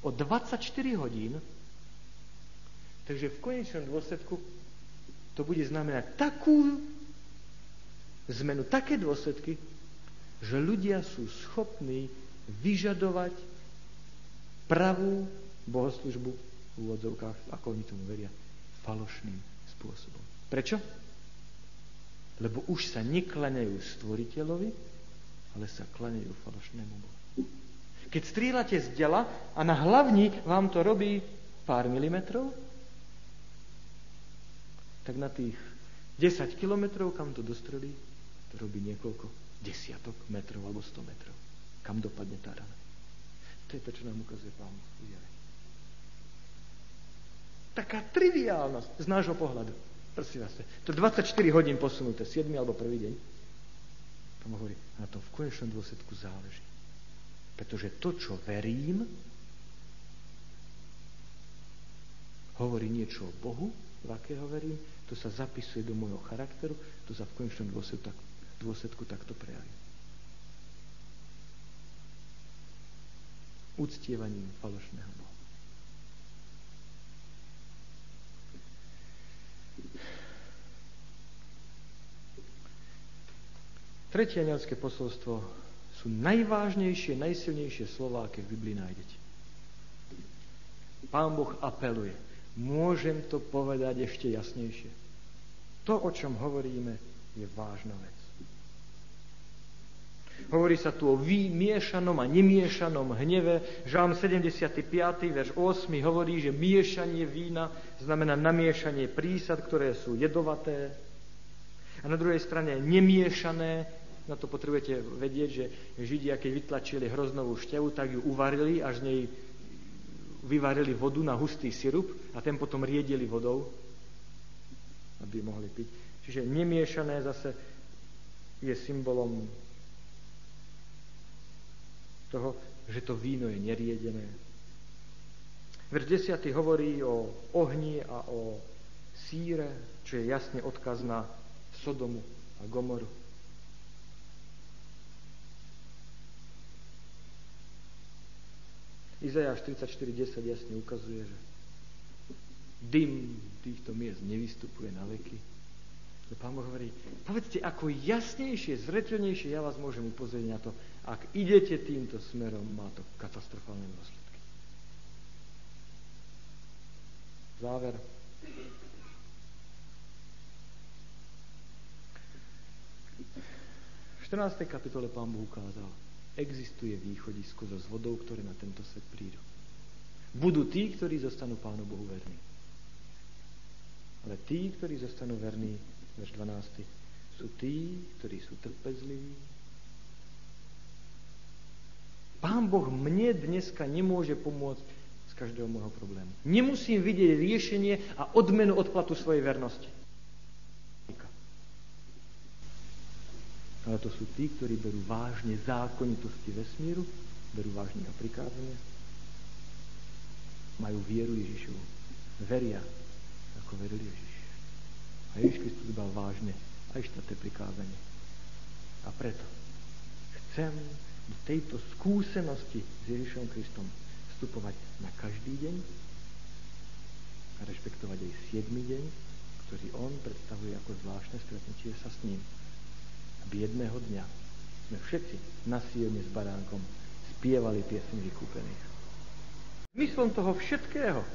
o 24 hodín, takže v konečnom dôsledku to bude znamenať takú zmenu, také dôsledky, že ľudia sú schopní vyžadovať pravú bohoslužbu v úvodzovkách, ako oni tomu veria, falošným spôsobom. Prečo? Lebo už sa neklaňajú stvoriteľovi, ale sa klaňajú falošnému Bohu. Keď strieľate z dela a na hlavni vám to robí pár milimetrov, tak na tých 10 kilometrov, kam to dostrelí, to robí niekoľko desiatok metrov alebo 100 metrov. Kam dopadne tá rana. To je to, čo nám ukazuje Pán Boh Taká triviálnosť z nášho pohľadu. Prosím vás, to 24 hodín posunuté, 7 alebo prvý deň. Pán hovorí, na tom v konečnom dôsledku záleží. Pretože to, čo verím, hovorí niečo o Bohu, v akého verím, to sa zapisuje do môjho charakteru, to sa v konečnom dôsledku, dôsledku takto prejaví. uctievaním falošného Boha. Tretie anielské posolstvo sú najvážnejšie, najsilnejšie slova, aké v Biblii nájdete. Pán Boh apeluje. Môžem to povedať ešte jasnejšie. To, o čom hovoríme, je vážna vec. Hovorí sa tu o vymiešanom a nemiešanom hneve. Žám 75. verš 8 hovorí, že miešanie vína znamená namiešanie prísad, ktoré sú jedovaté. A na druhej strane nemiešané, na to potrebujete vedieť, že Židia, keď vytlačili hroznovú šťavu, tak ju uvarili, až z nej vyvarili vodu na hustý sirup a ten potom riedili vodou, aby mohli piť. Čiže nemiešané zase je symbolom toho, že to víno je neriedené. Verš 10. hovorí o ohni a o síre, čo je jasne odkaz na Sodomu a Gomoru. Izajáš 44.10 jasne ukazuje, že dym týchto miest nevystupuje na veky. Pán Boh hovorí, povedzte, ako jasnejšie, zretelnejšie ja vás môžem upozorniť na to, ak idete týmto smerom, má to katastrofálne dôsledky. Záver. V 14. kapitole pán Boh ukázal, existuje východisko zo zvodov, ktoré na tento svet prídu. Budú tí, ktorí zostanú Pánu Bohu verní. Ale tí, ktorí zostanú verní, verš 12, sú tí, ktorí sú trpezliví, Pán Boh mne dneska nemôže pomôcť z každého môjho problému. Nemusím vidieť riešenie a odmenu odplatu svojej vernosti. Ale to sú tí, ktorí berú vážne zákonitosti vesmíru, berú vážne a prikázania, majú vieru Ježišovu. Veria, ako veril Ježiš. A Ježiš Kristus bral vážne aj štvrté prikázanie. A preto chcem do tejto skúsenosti s Ježišom Kristom vstupovať na každý deň a rešpektovať aj 7. deň, ktorý on predstavuje ako zvláštne stretnutie sa s ním. Aby jedného dňa sme všetci na Sione s baránkom spievali piesň vykúpených. Myslom toho všetkého,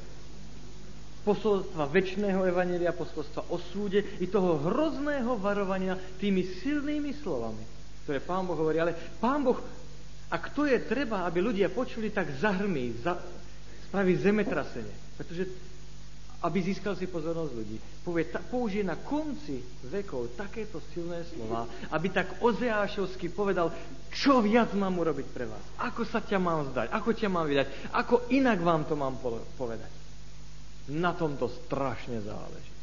posolstva väčšného evanelia, posolstva o súde i toho hrozného varovania tými silnými slovami, ktoré Pán Boh hovorí. Ale Pán Boh, ak to je treba, aby ľudia počuli, tak zahrmí, za, spraví zemetrasenie. Pretože aby získal si pozornosť ľudí. Povie, ta, použije na konci vekov takéto silné slova, aby tak ozeášovsky povedal, čo viac mám urobiť pre vás, ako sa ťa mám zdať, ako ťa mám vydať, ako inak vám to mám povedať. Na tomto strašne záleží.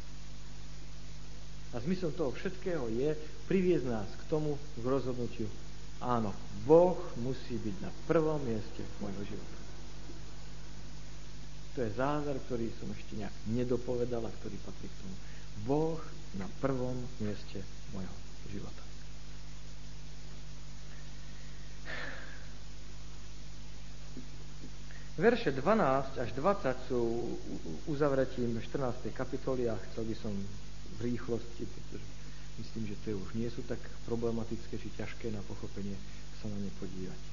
A zmysel toho všetkého je priviesť nás k tomu, k rozhodnutiu. Áno, Boh musí byť na prvom mieste môjho života. To je záver, ktorý som ešte nejak nedopovedal a ktorý patrí k tomu. Boh na prvom mieste môjho života. Verše 12 až 20 sú uzavretím 14. kapitoly a chcel by som v rýchlosti, pretože myslím, že to už nie sú tak problematické či ťažké na pochopenie, sa na ne podívať.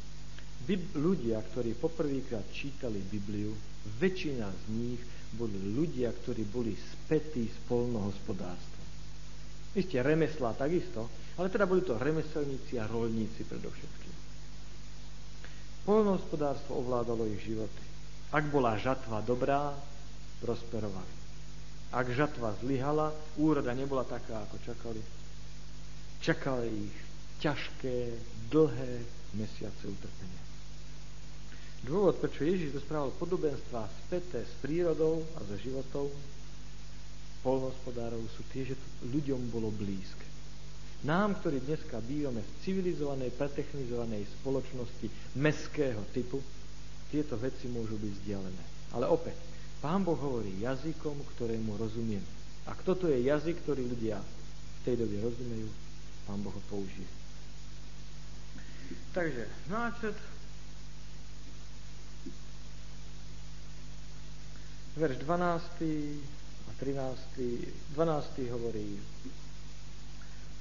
Bib- ľudia, ktorí poprvýkrát čítali Bibliu, väčšina z nich boli ľudia, ktorí boli spätí s polnohospodárstvom. Isté remeslá takisto, ale teda boli to remeselníci a rolníci predovšetkým. Polnohospodárstvo ovládalo ich životy. Ak bola žatva dobrá, prosperovali. Ak žatva zlyhala, úroda nebola taká, ako čakali. Čakali ich ťažké, dlhé mesiace utrpenia. Dôvod, prečo Ježiš rozprával podobenstva späté s prírodou a so životou polnospodárov sú tie, že to ľuďom bolo blízke. Nám, ktorí dneska bývame v civilizovanej, pretechnizovanej spoločnosti meského typu, tieto veci môžu byť vzdialené. Ale opäť, Pán Boh hovorí jazykom, ktorému rozumiem. A kto to je jazyk, ktorý ľudia v tej dobe rozumejú, Pán Boh ho použije. Takže náčrt verš 12 a 13. 12. hovorí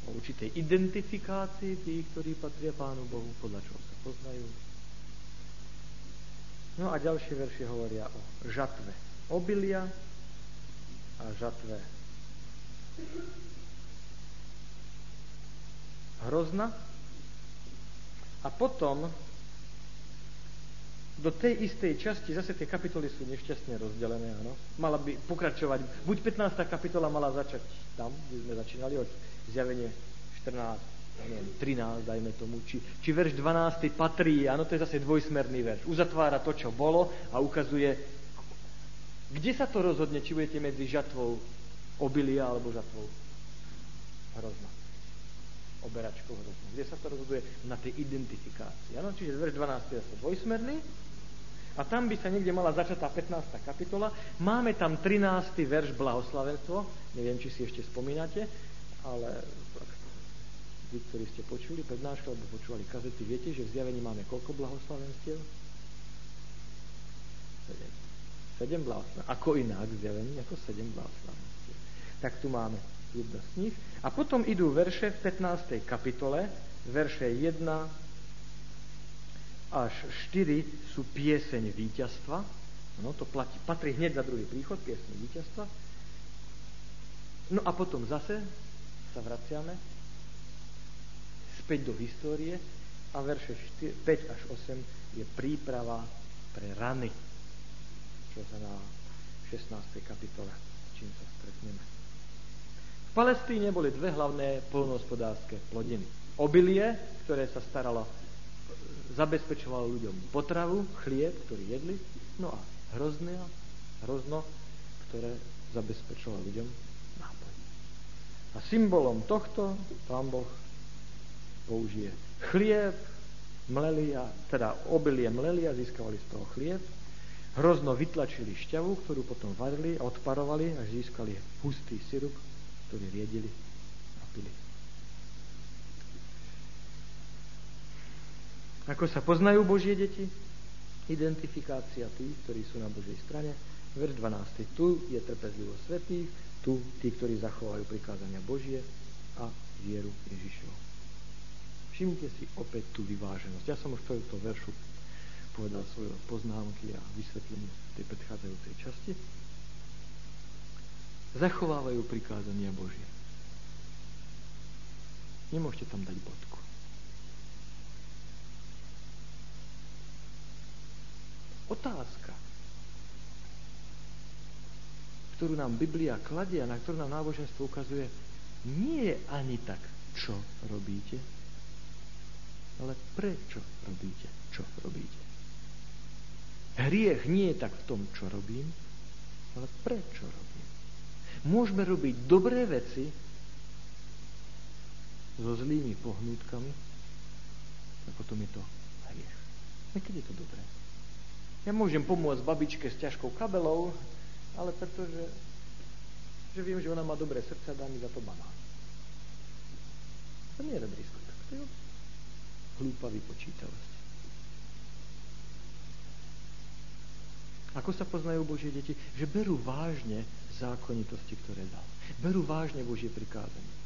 o určitej identifikácii tých, ktorí patria Pánu Bohu, podľa čoho sa poznajú. No a ďalšie veršie hovoria o žatve obilia a žatve hrozna. A potom do tej istej časti, zase tie kapitoly sú nešťastne rozdelené, áno. Mala by pokračovať, buď 15. kapitola mala začať tam, kde sme začínali, od zjavenie 14, neviem, 13, dajme tomu, či, či verš 12 patrí, áno, to je zase dvojsmerný verš. Uzatvára to, čo bolo a ukazuje, kde sa to rozhodne, či budete medzi žatvou obilia alebo žatvou hrozna. Oberačkou hrozna. Kde sa to rozhoduje? Na tej identifikácii. Áno, čiže verš 12 je dvojsmerný, a tam by sa niekde mala začať tá 15. kapitola. Máme tam 13. verš blahoslavenstvo. Neviem, či si ešte spomínate, ale vy, ktorí ste počuli prednášku alebo počúvali kazety, viete, že v zjavení máme koľko blahoslavenstiev? Sedem. Sedem blahoslavenstiev. Ako inak v zjavení? Ako sedem blahoslavenstiev. Tak tu máme jedno z nich. A potom idú verše v 15. kapitole, verše 1 až 4 sú pieseň víťazstva. No, to platí, patrí hneď za druhý príchod, pieseň víťazstva. No a potom zase sa vraciame späť do histórie a verše 4, 5 až 8 je príprava pre rany, čo sa na 16. kapitole, čím sa stretneme. V Palestíne boli dve hlavné polnohospodárske plodiny. Obilie, ktoré sa staralo zabezpečoval ľuďom potravu, chlieb, ktorý jedli, no a hrozné, hrozno, ktoré zabezpečoval ľuďom nápoj. A symbolom tohto pán Boh použije chlieb, mleli a, teda obilie mleli a získavali z toho chlieb, hrozno vytlačili šťavu, ktorú potom varili a odparovali, až získali hustý sirup ktorí riedili a pili. Ako sa poznajú Božie deti? Identifikácia tých, ktorí sú na Božej strane. Verš 12. Tu je trpezlivosť svetých, tu tí, ktorí zachovajú prikázania Božie a vieru Ježišov. Všimnite si opäť tú vyváženosť. Ja som už v tomto veršu povedal svoje poznámky a vysvetlenie tej predchádzajúcej časti. Zachovávajú prikázania Božie. Nemôžete tam dať bodku. Otázka, ktorú nám Biblia kladie a na ktorú nám náboženstvo ukazuje, nie je ani tak, čo robíte, ale prečo robíte, čo robíte. Hriech nie je tak v tom, čo robím, ale prečo robím. Môžeme robiť dobré veci so zlými pohnutkami a potom je to hriech. Niekedy je to dobré. Ja môžem pomôcť babičke s ťažkou kabelou, ale pretože že viem, že ona má dobré srdce a dá mi za to banán. To nie je dobrý skutok. To je hlúpa vypočítavosť. Ako sa poznajú Božie deti? Že berú vážne zákonitosti, ktoré dal. Berú vážne Božie prikázanie.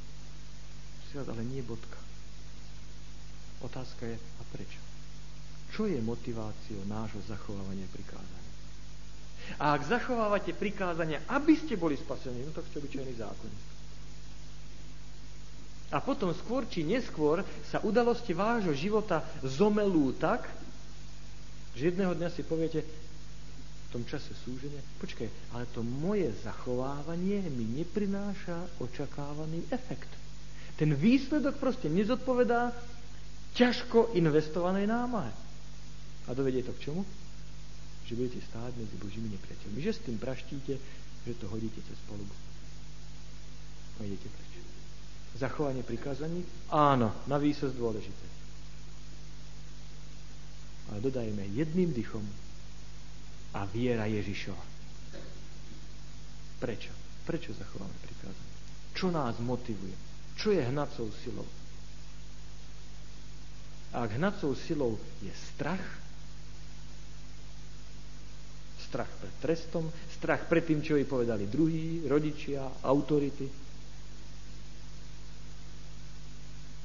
Ale nie bodka. Otázka je, a prečo? Čo je motiváciou nášho zachovávania prikázania? A ak zachovávate prikázania, aby ste boli spasení, no tak ste obyčajný zákonník. A potom skôr či neskôr sa udalosti vášho života zomelú tak, že jedného dňa si poviete, v tom čase súženia, počkaj, ale to moje zachovávanie mi neprináša očakávaný efekt. Ten výsledok proste nezodpovedá ťažko investovanej námahe. A dovedie to k čomu? Že budete stáť medzi Božími nepriateľmi. Že s tým praštíte, že to hodíte cez polubu. A idete preč. Zachovanie prikázaní? Áno, na výsosť dôležité. Ale dodajme jedným dychom a viera Ježišova. Prečo? Prečo zachováme prikázanie? Čo nás motivuje? Čo je hnacou silou? A ak hnacou silou je strach, strach pred trestom, strach pred tým, čo jej povedali druhí, rodičia, autority.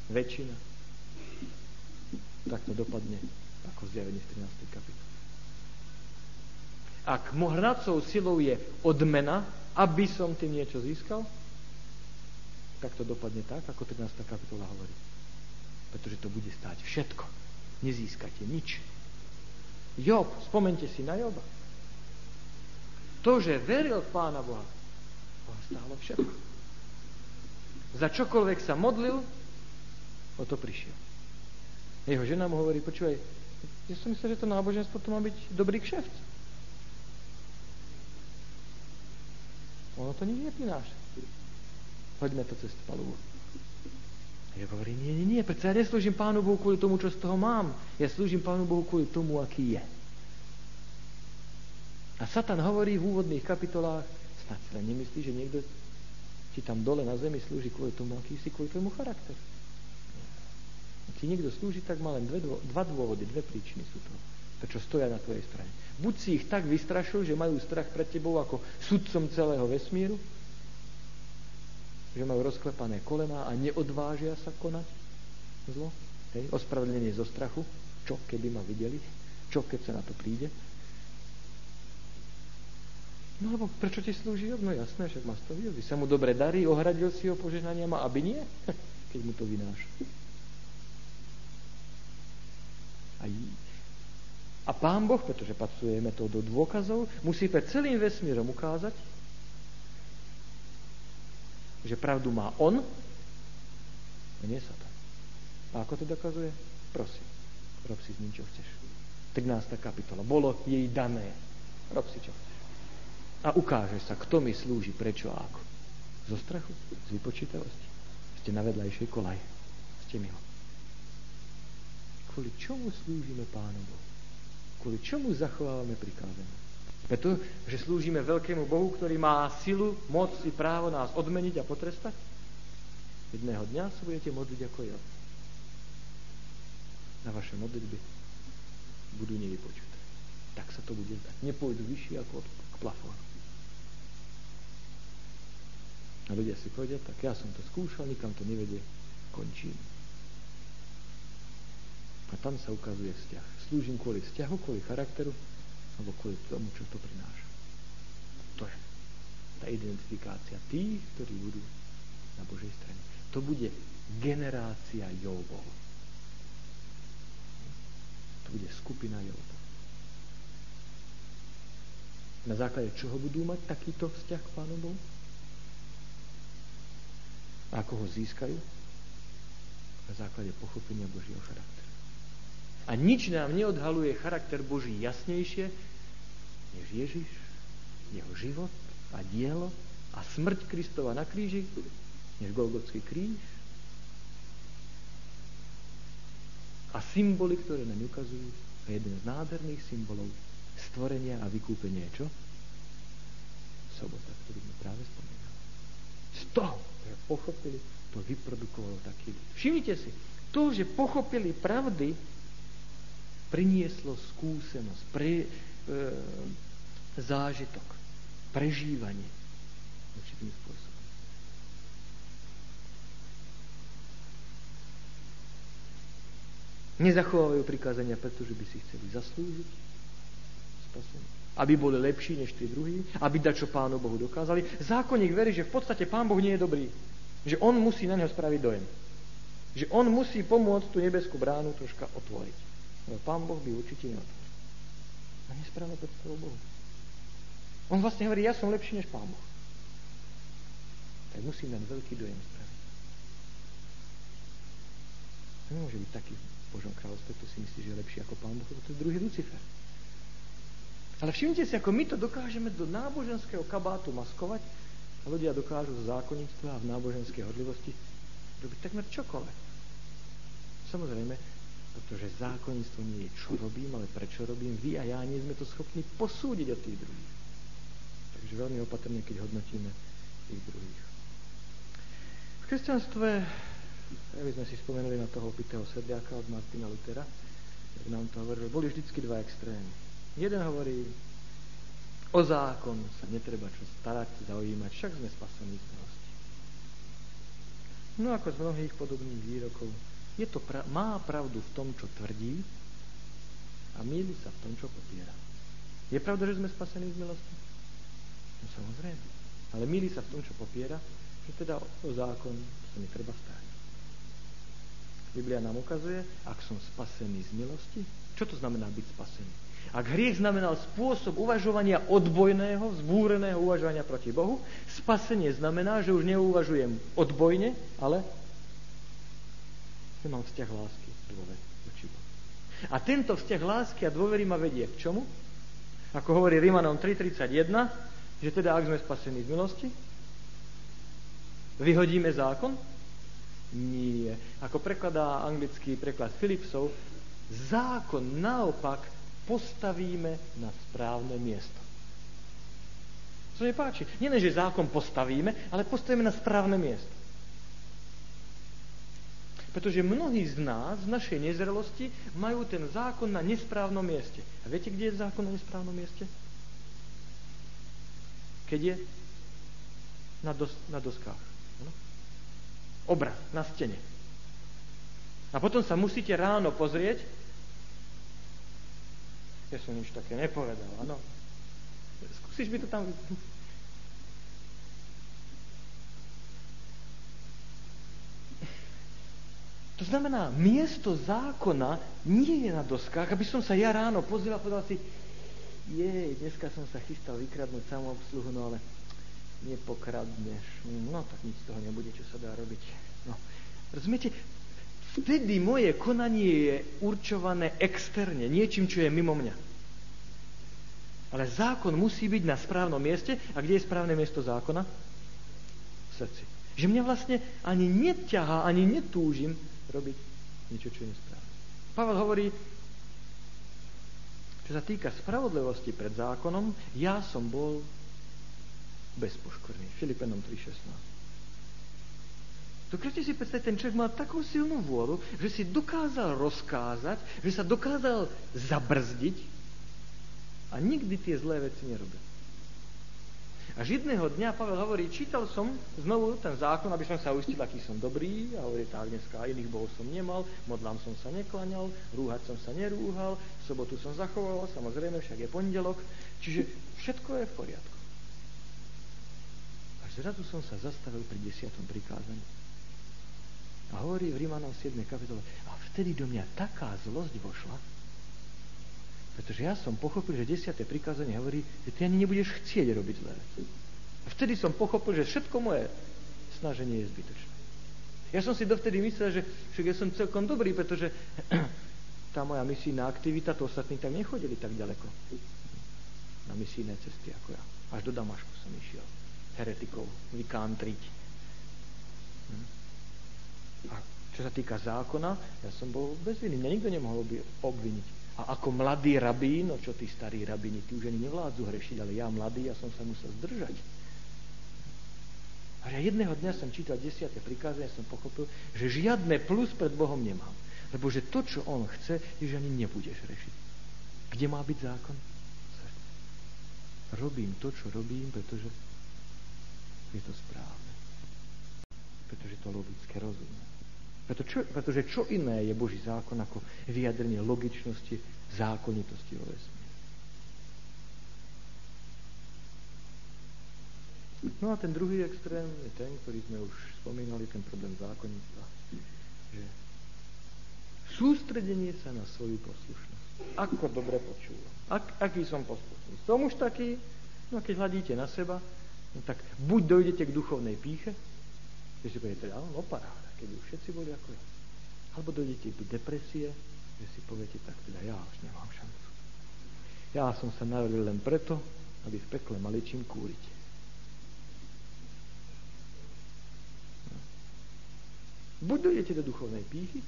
Väčšina. Tak to dopadne ako zjavenie v 13. kapitole. Ak hnacou silou je odmena, aby som tým niečo získal, tak to dopadne tak, ako 13. kapitola hovorí. Pretože to bude stáť všetko. Nezískate nič. Job, spomente si na Joba. To, že veril v Pána Boha, ho stálo všetko. Za čokoľvek sa modlil, o to prišiel. Jeho žena mu hovorí, počúvaj, ja som myslel, že to náboženstvo to má byť dobrý kšeft. Ono to nič neprináša. Poďme to cez palubu. Ja hovorí, nie, nie, nie, preto ja neslúžim Pánu Bohu kvôli tomu, čo z toho mám. Ja slúžim Pánu Bohu kvôli tomu, aký je. A Satan hovorí v úvodných kapitolách, snad si nemyslí, že niekto ti tam dole na zemi slúži kvôli tomu, aký si, kvôli tomu charakter. Ak ti niekto slúži, tak má len dve, dva dôvody, dve príčiny sú to, prečo stoja na tvojej strane. Buď si ich tak vystrašil, že majú strach pred tebou ako sudcom celého vesmíru, že majú rozklepané kolená a neodvážia sa konať zlo. Hej, ospravedlenie zo strachu. Čo, keby ma videli? Čo, keď sa na to príde? No lebo prečo ti slúži Job? No jasné, však má to Vy sa mu dobre darí, ohradil si ho požehnaniam a aby nie, (laughs) keď mu to vynáša. A, a pán Boh, pretože to do dôkazov, musí pred celým vesmírom ukázať, že pravdu má on a nie Satan. A ako to dokazuje? Prosím, rob si s ním, čo chceš. 13. kapitola. Bolo jej dané. Rob si, čo chceš a ukáže sa, kto mi slúži, prečo a ako. Zo strachu, z vypočítavosti. Ste na vedľajšej kolaj. Ste mimo. Kvôli čomu slúžime Pánu Bohu? Kvôli čomu zachovávame prikázanie? Pretože slúžime veľkému Bohu, ktorý má silu, moc i právo nás odmeniť a potrestať? Jedného dňa sa budete modliť ako ja. Na vaše modlitby budú nevypočuté. Tak sa to bude zdať. Nepôjdu vyššie ako k plafónu. A ľudia si povedia, tak ja som to skúšal, nikam to nevedie, končím. A tam sa ukazuje vzťah. Slúžim kvôli vzťahu, kvôli charakteru, alebo kvôli tomu, čo to prináša. To je tá identifikácia tých, ktorí budú na Božej strane. To bude generácia Jobov. To bude skupina Jobov. Na základe čoho budú mať takýto vzťah k Pánu Bohu? A ako ho získajú? Na základe pochopenia Božieho charakteru. A nič nám neodhaluje charakter Boží jasnejšie, než Ježiš, jeho život a dielo a smrť Kristova na kríži, než Golgotský kríž. A symboly, ktoré nám ukazujú, a jeden z nádherných symbolov stvorenia a vykúpenia je čo? Sobota, ktorý sme práve spomínali. Z toho ktoré pochopili, to vyprodukovalo taký ľud. Všimnite si, to, že pochopili pravdy, prinieslo skúsenosť, pre, e, zážitok, prežívanie určitým spôsobom. Nezachovávajú prikázania, pretože by si chceli zaslúžiť spasenie aby boli lepší než tí druhí, aby dať, čo Pánu Bohu dokázali. Zákonník verí, že v podstate Pán Boh nie je dobrý. Že on musí na neho spraviť dojem. Že on musí pomôcť tú nebeskú bránu troška otvoriť. No Pán Boh by určite neotvoril. A nesprávne predstavu Bohu. On vlastne hovorí, ja som lepší než Pán Boh. Tak musím dať veľký dojem spraviť. Nemôže byť taký v Božom kráľovstve, kto si myslí, že je lepší ako Pán Boh, to je druhý Lucifer. Ale všimnite si, ako my to dokážeme do náboženského kabátu maskovať a ľudia dokážu z zákonníctva a v náboženskej hodlivosti robiť takmer čokoľvek. Samozrejme, pretože zákonníctvo nie je čo robím, ale prečo robím. Vy a ja nie sme to schopní posúdiť od tých druhých. Takže veľmi opatrne, keď hodnotíme tých druhých. V kresťanstve, aby sme si spomenuli na toho opitého sedliaka od Martina Lutera, tak nám to hovoril, boli vždycky dva extrémy Jeden hovorí, o zákon sa netreba čo starať, zaujímať, však sme spasení z milosti. No ako z mnohých podobných výrokov, je to pra- má pravdu v tom, čo tvrdí a míli sa v tom, čo popiera. Je pravda, že sme spasení z milosti? No samozrejme. Ale míli sa v tom, čo popiera, že teda o zákon sa netreba starať. Biblia nám ukazuje, ak som spasený z milosti, čo to znamená byť spasený? Ak hriech znamenal spôsob uvažovania odbojného, vzbúreného uvažovania proti Bohu, spasenie znamená, že už neuvažujem odbojne, ale mám vzťah lásky, dôvery. A tento vzťah lásky a dôvery ma vedie k čomu? Ako hovorí Rimanom 3.31, že teda ak sme spasení z milosti, vyhodíme zákon? Nie. Ako prekladá anglický preklad Philipsov, zákon naopak postavíme na správne miesto. Co mi páči. Nie len, že zákon postavíme, ale postavíme na správne miesto. Pretože mnohí z nás v našej nezrelosti majú ten zákon na nesprávnom mieste. A viete, kde je zákon na nesprávnom mieste? Keď je na, dos- na doskách. No? Obraz na stene. A potom sa musíte ráno pozrieť, ja som nič také nepovedal, áno. Skúsiš mi to tam... To znamená, miesto zákona nie je na doskách, aby som sa ja ráno pozrel a povedal si, jej, dneska som sa chystal vykradnúť samoobsluhu, no ale nepokradneš. No tak nič z toho nebude, čo sa dá robiť. No. Rozumiete? Vtedy moje konanie je určované externe, niečím, čo je mimo mňa. Ale zákon musí byť na správnom mieste. A kde je správne miesto zákona? V srdci. Že mňa vlastne ani neťahá, ani netúžim robiť niečo, čo je nesprávne. Pavel hovorí čo sa týka spravodlivosti pred zákonom, ja som bol bezpoškorný. Filipenom 3.16. Dokážete si predstaviť, ten človek mal takú silnú vôľu, že si dokázal rozkázať, že sa dokázal zabrzdiť a nikdy tie zlé veci nerobil. Až jedného dňa Pavel hovorí, čítal som znovu ten zákon, aby som sa uistil, aký som dobrý, a hovorí, tak dneska iných bohov som nemal, modlám som sa neklaňal, rúhať som sa nerúhal, sobotu som zachoval, samozrejme, však je pondelok, čiže všetko je v poriadku. Až zrazu som sa zastavil pri desiatom prikázaní. A hovorí v Rímanom 7. kapitole, a vtedy do mňa taká zlosť vošla, pretože ja som pochopil, že desiate prikázanie hovorí, že ty ani nebudeš chcieť robiť zlé veci. A vtedy som pochopil, že všetko moje snaženie je zbytočné. Ja som si dovtedy myslel, že však ja som celkom dobrý, pretože (clears throat) tá moja misijná aktivita, to ostatní tam nechodili tak ďaleko na misijné cesty ako ja. Až do Damašku som išiel. Heretikov vykantriť. Hm? A čo sa týka zákona, ja som bol bez viny. Mňa nikto nemohol by obviniť. A ako mladý rabín, no čo tí starí rabíni, tí už ani nevládzu hrešiť, ale ja mladý, ja som sa musel zdržať. A ja jedného dňa som čítal desiate prikázanie, som pochopil, že žiadne plus pred Bohom nemám. Lebo že to, čo on chce, je, že ani nebudeš rešiť. Kde má byť zákon? Robím to, čo robím, pretože je to správne. Pretože to logické rozumie. Preto čo, pretože čo iné je Boží zákon ako vyjadrenie logičnosti, zákonitosti vo vesmíre. No a ten druhý extrém je ten, ktorý sme už spomínali, ten problém zákonníctva. Že sústredenie sa na svoju poslušnosť. Ako dobre počúvam. Ak, aký som poslušný. Som už taký, no keď hľadíte na seba, no tak buď dojdete k duchovnej píche, že si poviete, áno, no paráda keď už všetci boli ako ja. Alebo dojdete do depresie, že si poviete, tak teda ja už nemám šancu. Ja som sa narodil len preto, aby v pekle mali čím kúriť. Buď dojdete do duchovnej pýchy,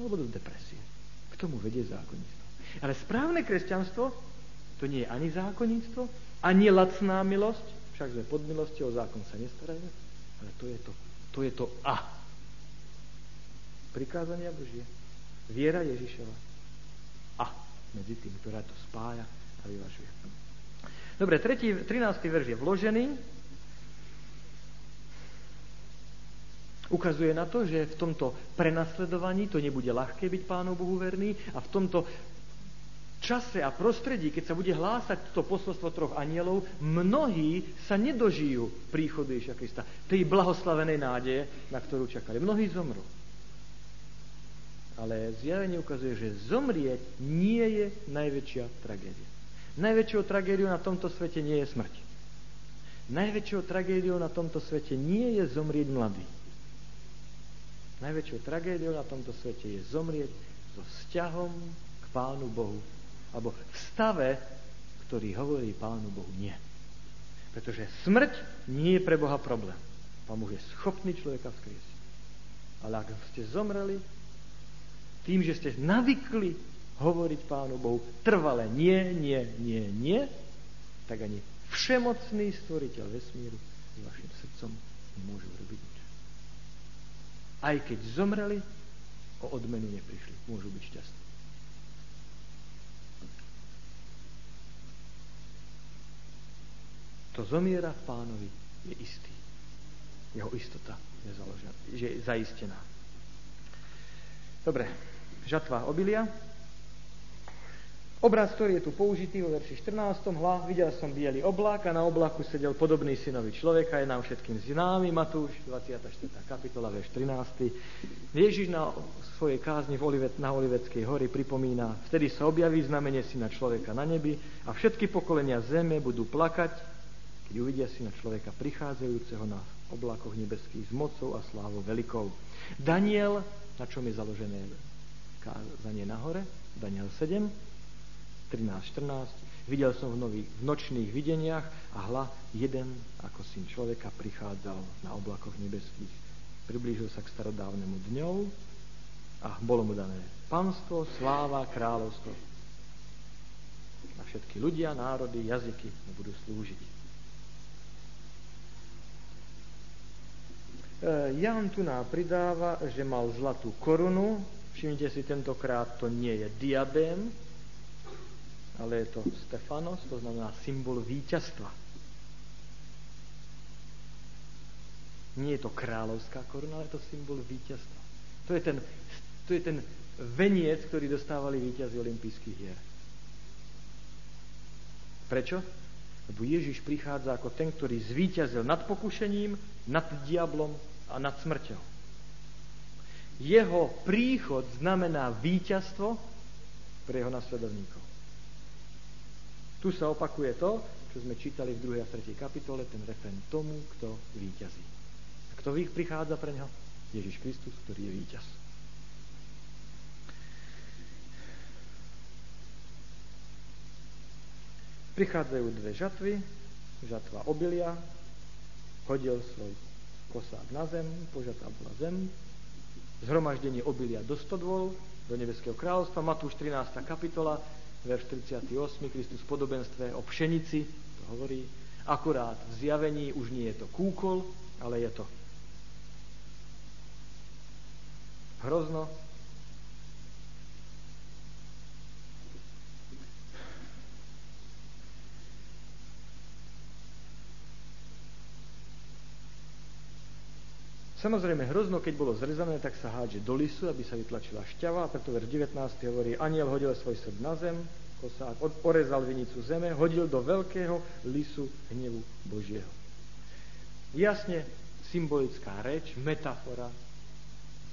alebo do depresie. K tomu vedie zákonníctvo. Ale správne kresťanstvo to nie je ani zákonníctvo, ani lacná milosť, však sme pod milosťou, zákon sa nestarajú, ale to je to, to je to a prikázania Božie. Viera Ježišova. A medzi tým, ktorá to spája a vyvažuje. Dobre, 3, 13. verš je vložený. Ukazuje na to, že v tomto prenasledovaní to nebude ľahké byť Pánu Bohu verný a v tomto čase a prostredí, keď sa bude hlásať to posolstvo troch anielov, mnohí sa nedožijú príchodu Ježiša Krista, tej blahoslavenej nádeje, na ktorú čakali. Mnohí zomrú. Ale zjavenie ukazuje, že zomrieť nie je najväčšia tragédia. Najväčšou tragédiou na tomto svete nie je smrť. Najväčšou tragédiou na tomto svete nie je zomrieť mladý. Najväčšou tragédiou na tomto svete je zomrieť so vzťahom k Pánu Bohu. Alebo v stave, ktorý hovorí Pánu Bohu nie. Pretože smrť nie je pre Boha problém. Pán Boh je schopný človeka vzkriesiť. Ale ak ste zomreli, tým, že ste navykli hovoriť Pánu Bohu trvale nie, nie, nie, nie, tak ani všemocný stvoriteľ vesmíru s vašim srdcom nemôže urobiť nič. Aj keď zomreli, o odmenu neprišli. Môžu byť šťastní. To zomiera v pánovi je istý. Jeho istota je, založená, je zaistená. Dobre, žatva obilia. Obraz, ktorý je tu použitý vo verši 14. Hla, videl som biely oblak a na oblaku sedel podobný synovi človeka, je nám všetkým známy, Matúš, 24. kapitola, verš 13. Ježiš na svojej kázni v Olivet, na Oliveckej hory pripomína, vtedy sa objaví znamenie syna človeka na nebi a všetky pokolenia zeme budú plakať, keď uvidia syna človeka prichádzajúceho na oblakoch nebeských s mocou a slávou veľkou. Daniel, na čom je založené kázanie nahore, Daniel 7, 13, 14. Videl som v, nových, v nočných videniach a hla jeden ako syn človeka prichádzal na oblakoch nebeských. Priblížil sa k starodávnemu dňou a bolo mu dané panstvo, sláva, kráľovstvo. A všetky ľudia, národy, jazyky mu budú slúžiť. E, Jan tu nám pridáva, že mal zlatú korunu. Všimnite si, tentokrát to nie je diadém, ale je to Stefanos, to znamená symbol víťazstva. Nie je to kráľovská koruna, ale je to symbol víťazstva. To je ten, to je ten veniec, ktorý dostávali víťazi olympijských hier. Prečo? Lebo Ježiš prichádza ako ten, ktorý zvíťazil nad pokušením, nad diablom a nad smrťou. Jeho príchod znamená víťazstvo pre jeho nasledovníkov. Tu sa opakuje to, čo sme čítali v 2. a 3. kapitole, ten refren tomu, kto víťazí. A kto prichádza pre neho? Ježiš Kristus, ktorý je víťaz. Prichádzajú dve žatvy, žatva obilia, hodil svoj kosák na zem, požatá bola zem, zhromaždenie obilia do stodvol, do nebeského kráľovstva, Matúš 13. kapitola, verš 38, Kristus v podobenstve o pšenici, to hovorí, akurát v zjavení už nie je to kúkol, ale je to hrozno. Samozrejme, hrozno, keď bolo zrezané, tak sa hádže do lisu, aby sa vytlačila šťava, a preto verš 19. hovorí, aniel hodil svoj srd na zem, kosák orezal vinicu zeme, hodil do veľkého lisu hnevu Božieho. Jasne symbolická reč, metafora,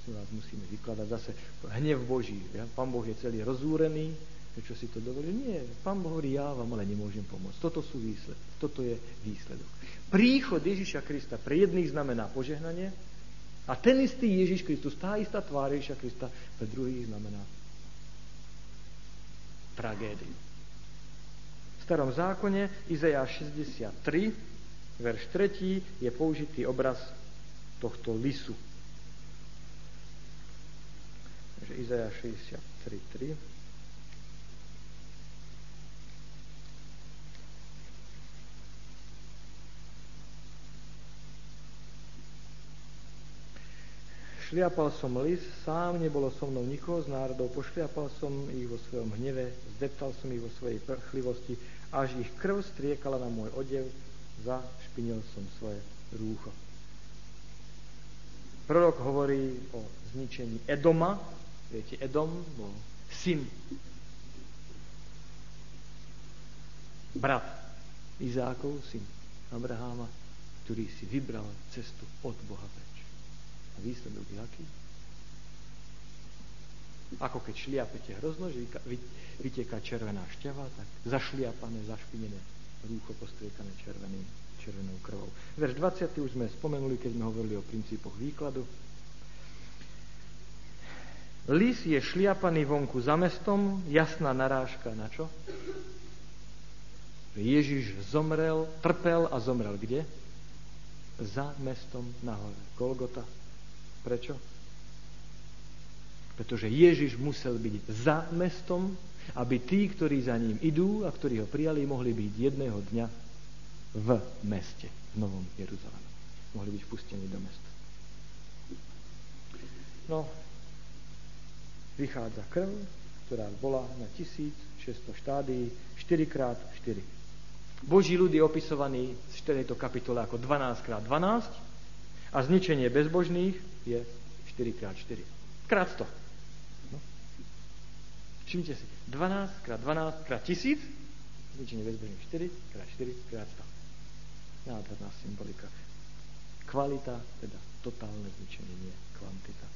si vás musíme vykladať zase hnev Boží. Ja? Pán Boh je celý rozúrený, prečo si to dovolí? Nie, Pán Boh hovorí, ja vám ale nemôžem pomôcť. Toto sú výsledky, toto je výsledok. Príchod Ježiša Krista pre jedných znamená požehnanie, a ten istý Ježiš Kristus, tá istá tvár Ježiša Krista pre druhých znamená tragédiu. V starom zákone Izajáš 63, verš 3 je použitý obraz tohto lisu. Takže Izajáš 63, 3. Šliapal som lis, sám nebolo so mnou nikoho z národov, pošliapal som ich vo svojom hneve, zdeptal som ich vo svojej prchlivosti, až ich krv striekala na môj odev, zašpinil som svoje rúcho. Prorok hovorí o zničení Edoma. Viete, Edom bol syn, brat Izákov, syn Abraháma, ktorý si vybral cestu od Boha preč. Výsledok je aký? Ako keď šliapete hrozno, že vyteká červená šťava, tak zašliapané, zašpinené rúcho postriekané červeným, červenou krvou. Verš 20. už sme spomenuli, keď sme hovorili o princípoch výkladu. Lis je šliapaný vonku za mestom, jasná narážka na čo? Ježiš zomrel, trpel a zomrel kde? Za mestom nahore. Golgota, Prečo? Pretože Ježiš musel byť za mestom, aby tí, ktorí za ním idú a ktorí ho prijali, mohli byť jedného dňa v meste, v Novom Jeruzaleme. Mohli byť pustení do mesta. No, vychádza krv, ktorá bola na 1600 štádií, 4x4. Boží ľud je opisovaný v 4. kapitole ako 12x12 a zničenie bezbožných je 4x4. Krát 100. No. Všimnite si, 12 krát 12 krát 1000, zničenie bezbožných 4 krát 4 krát 100. Nádherná symbolika. Kvalita, teda totálne zničenie, nie kvantita.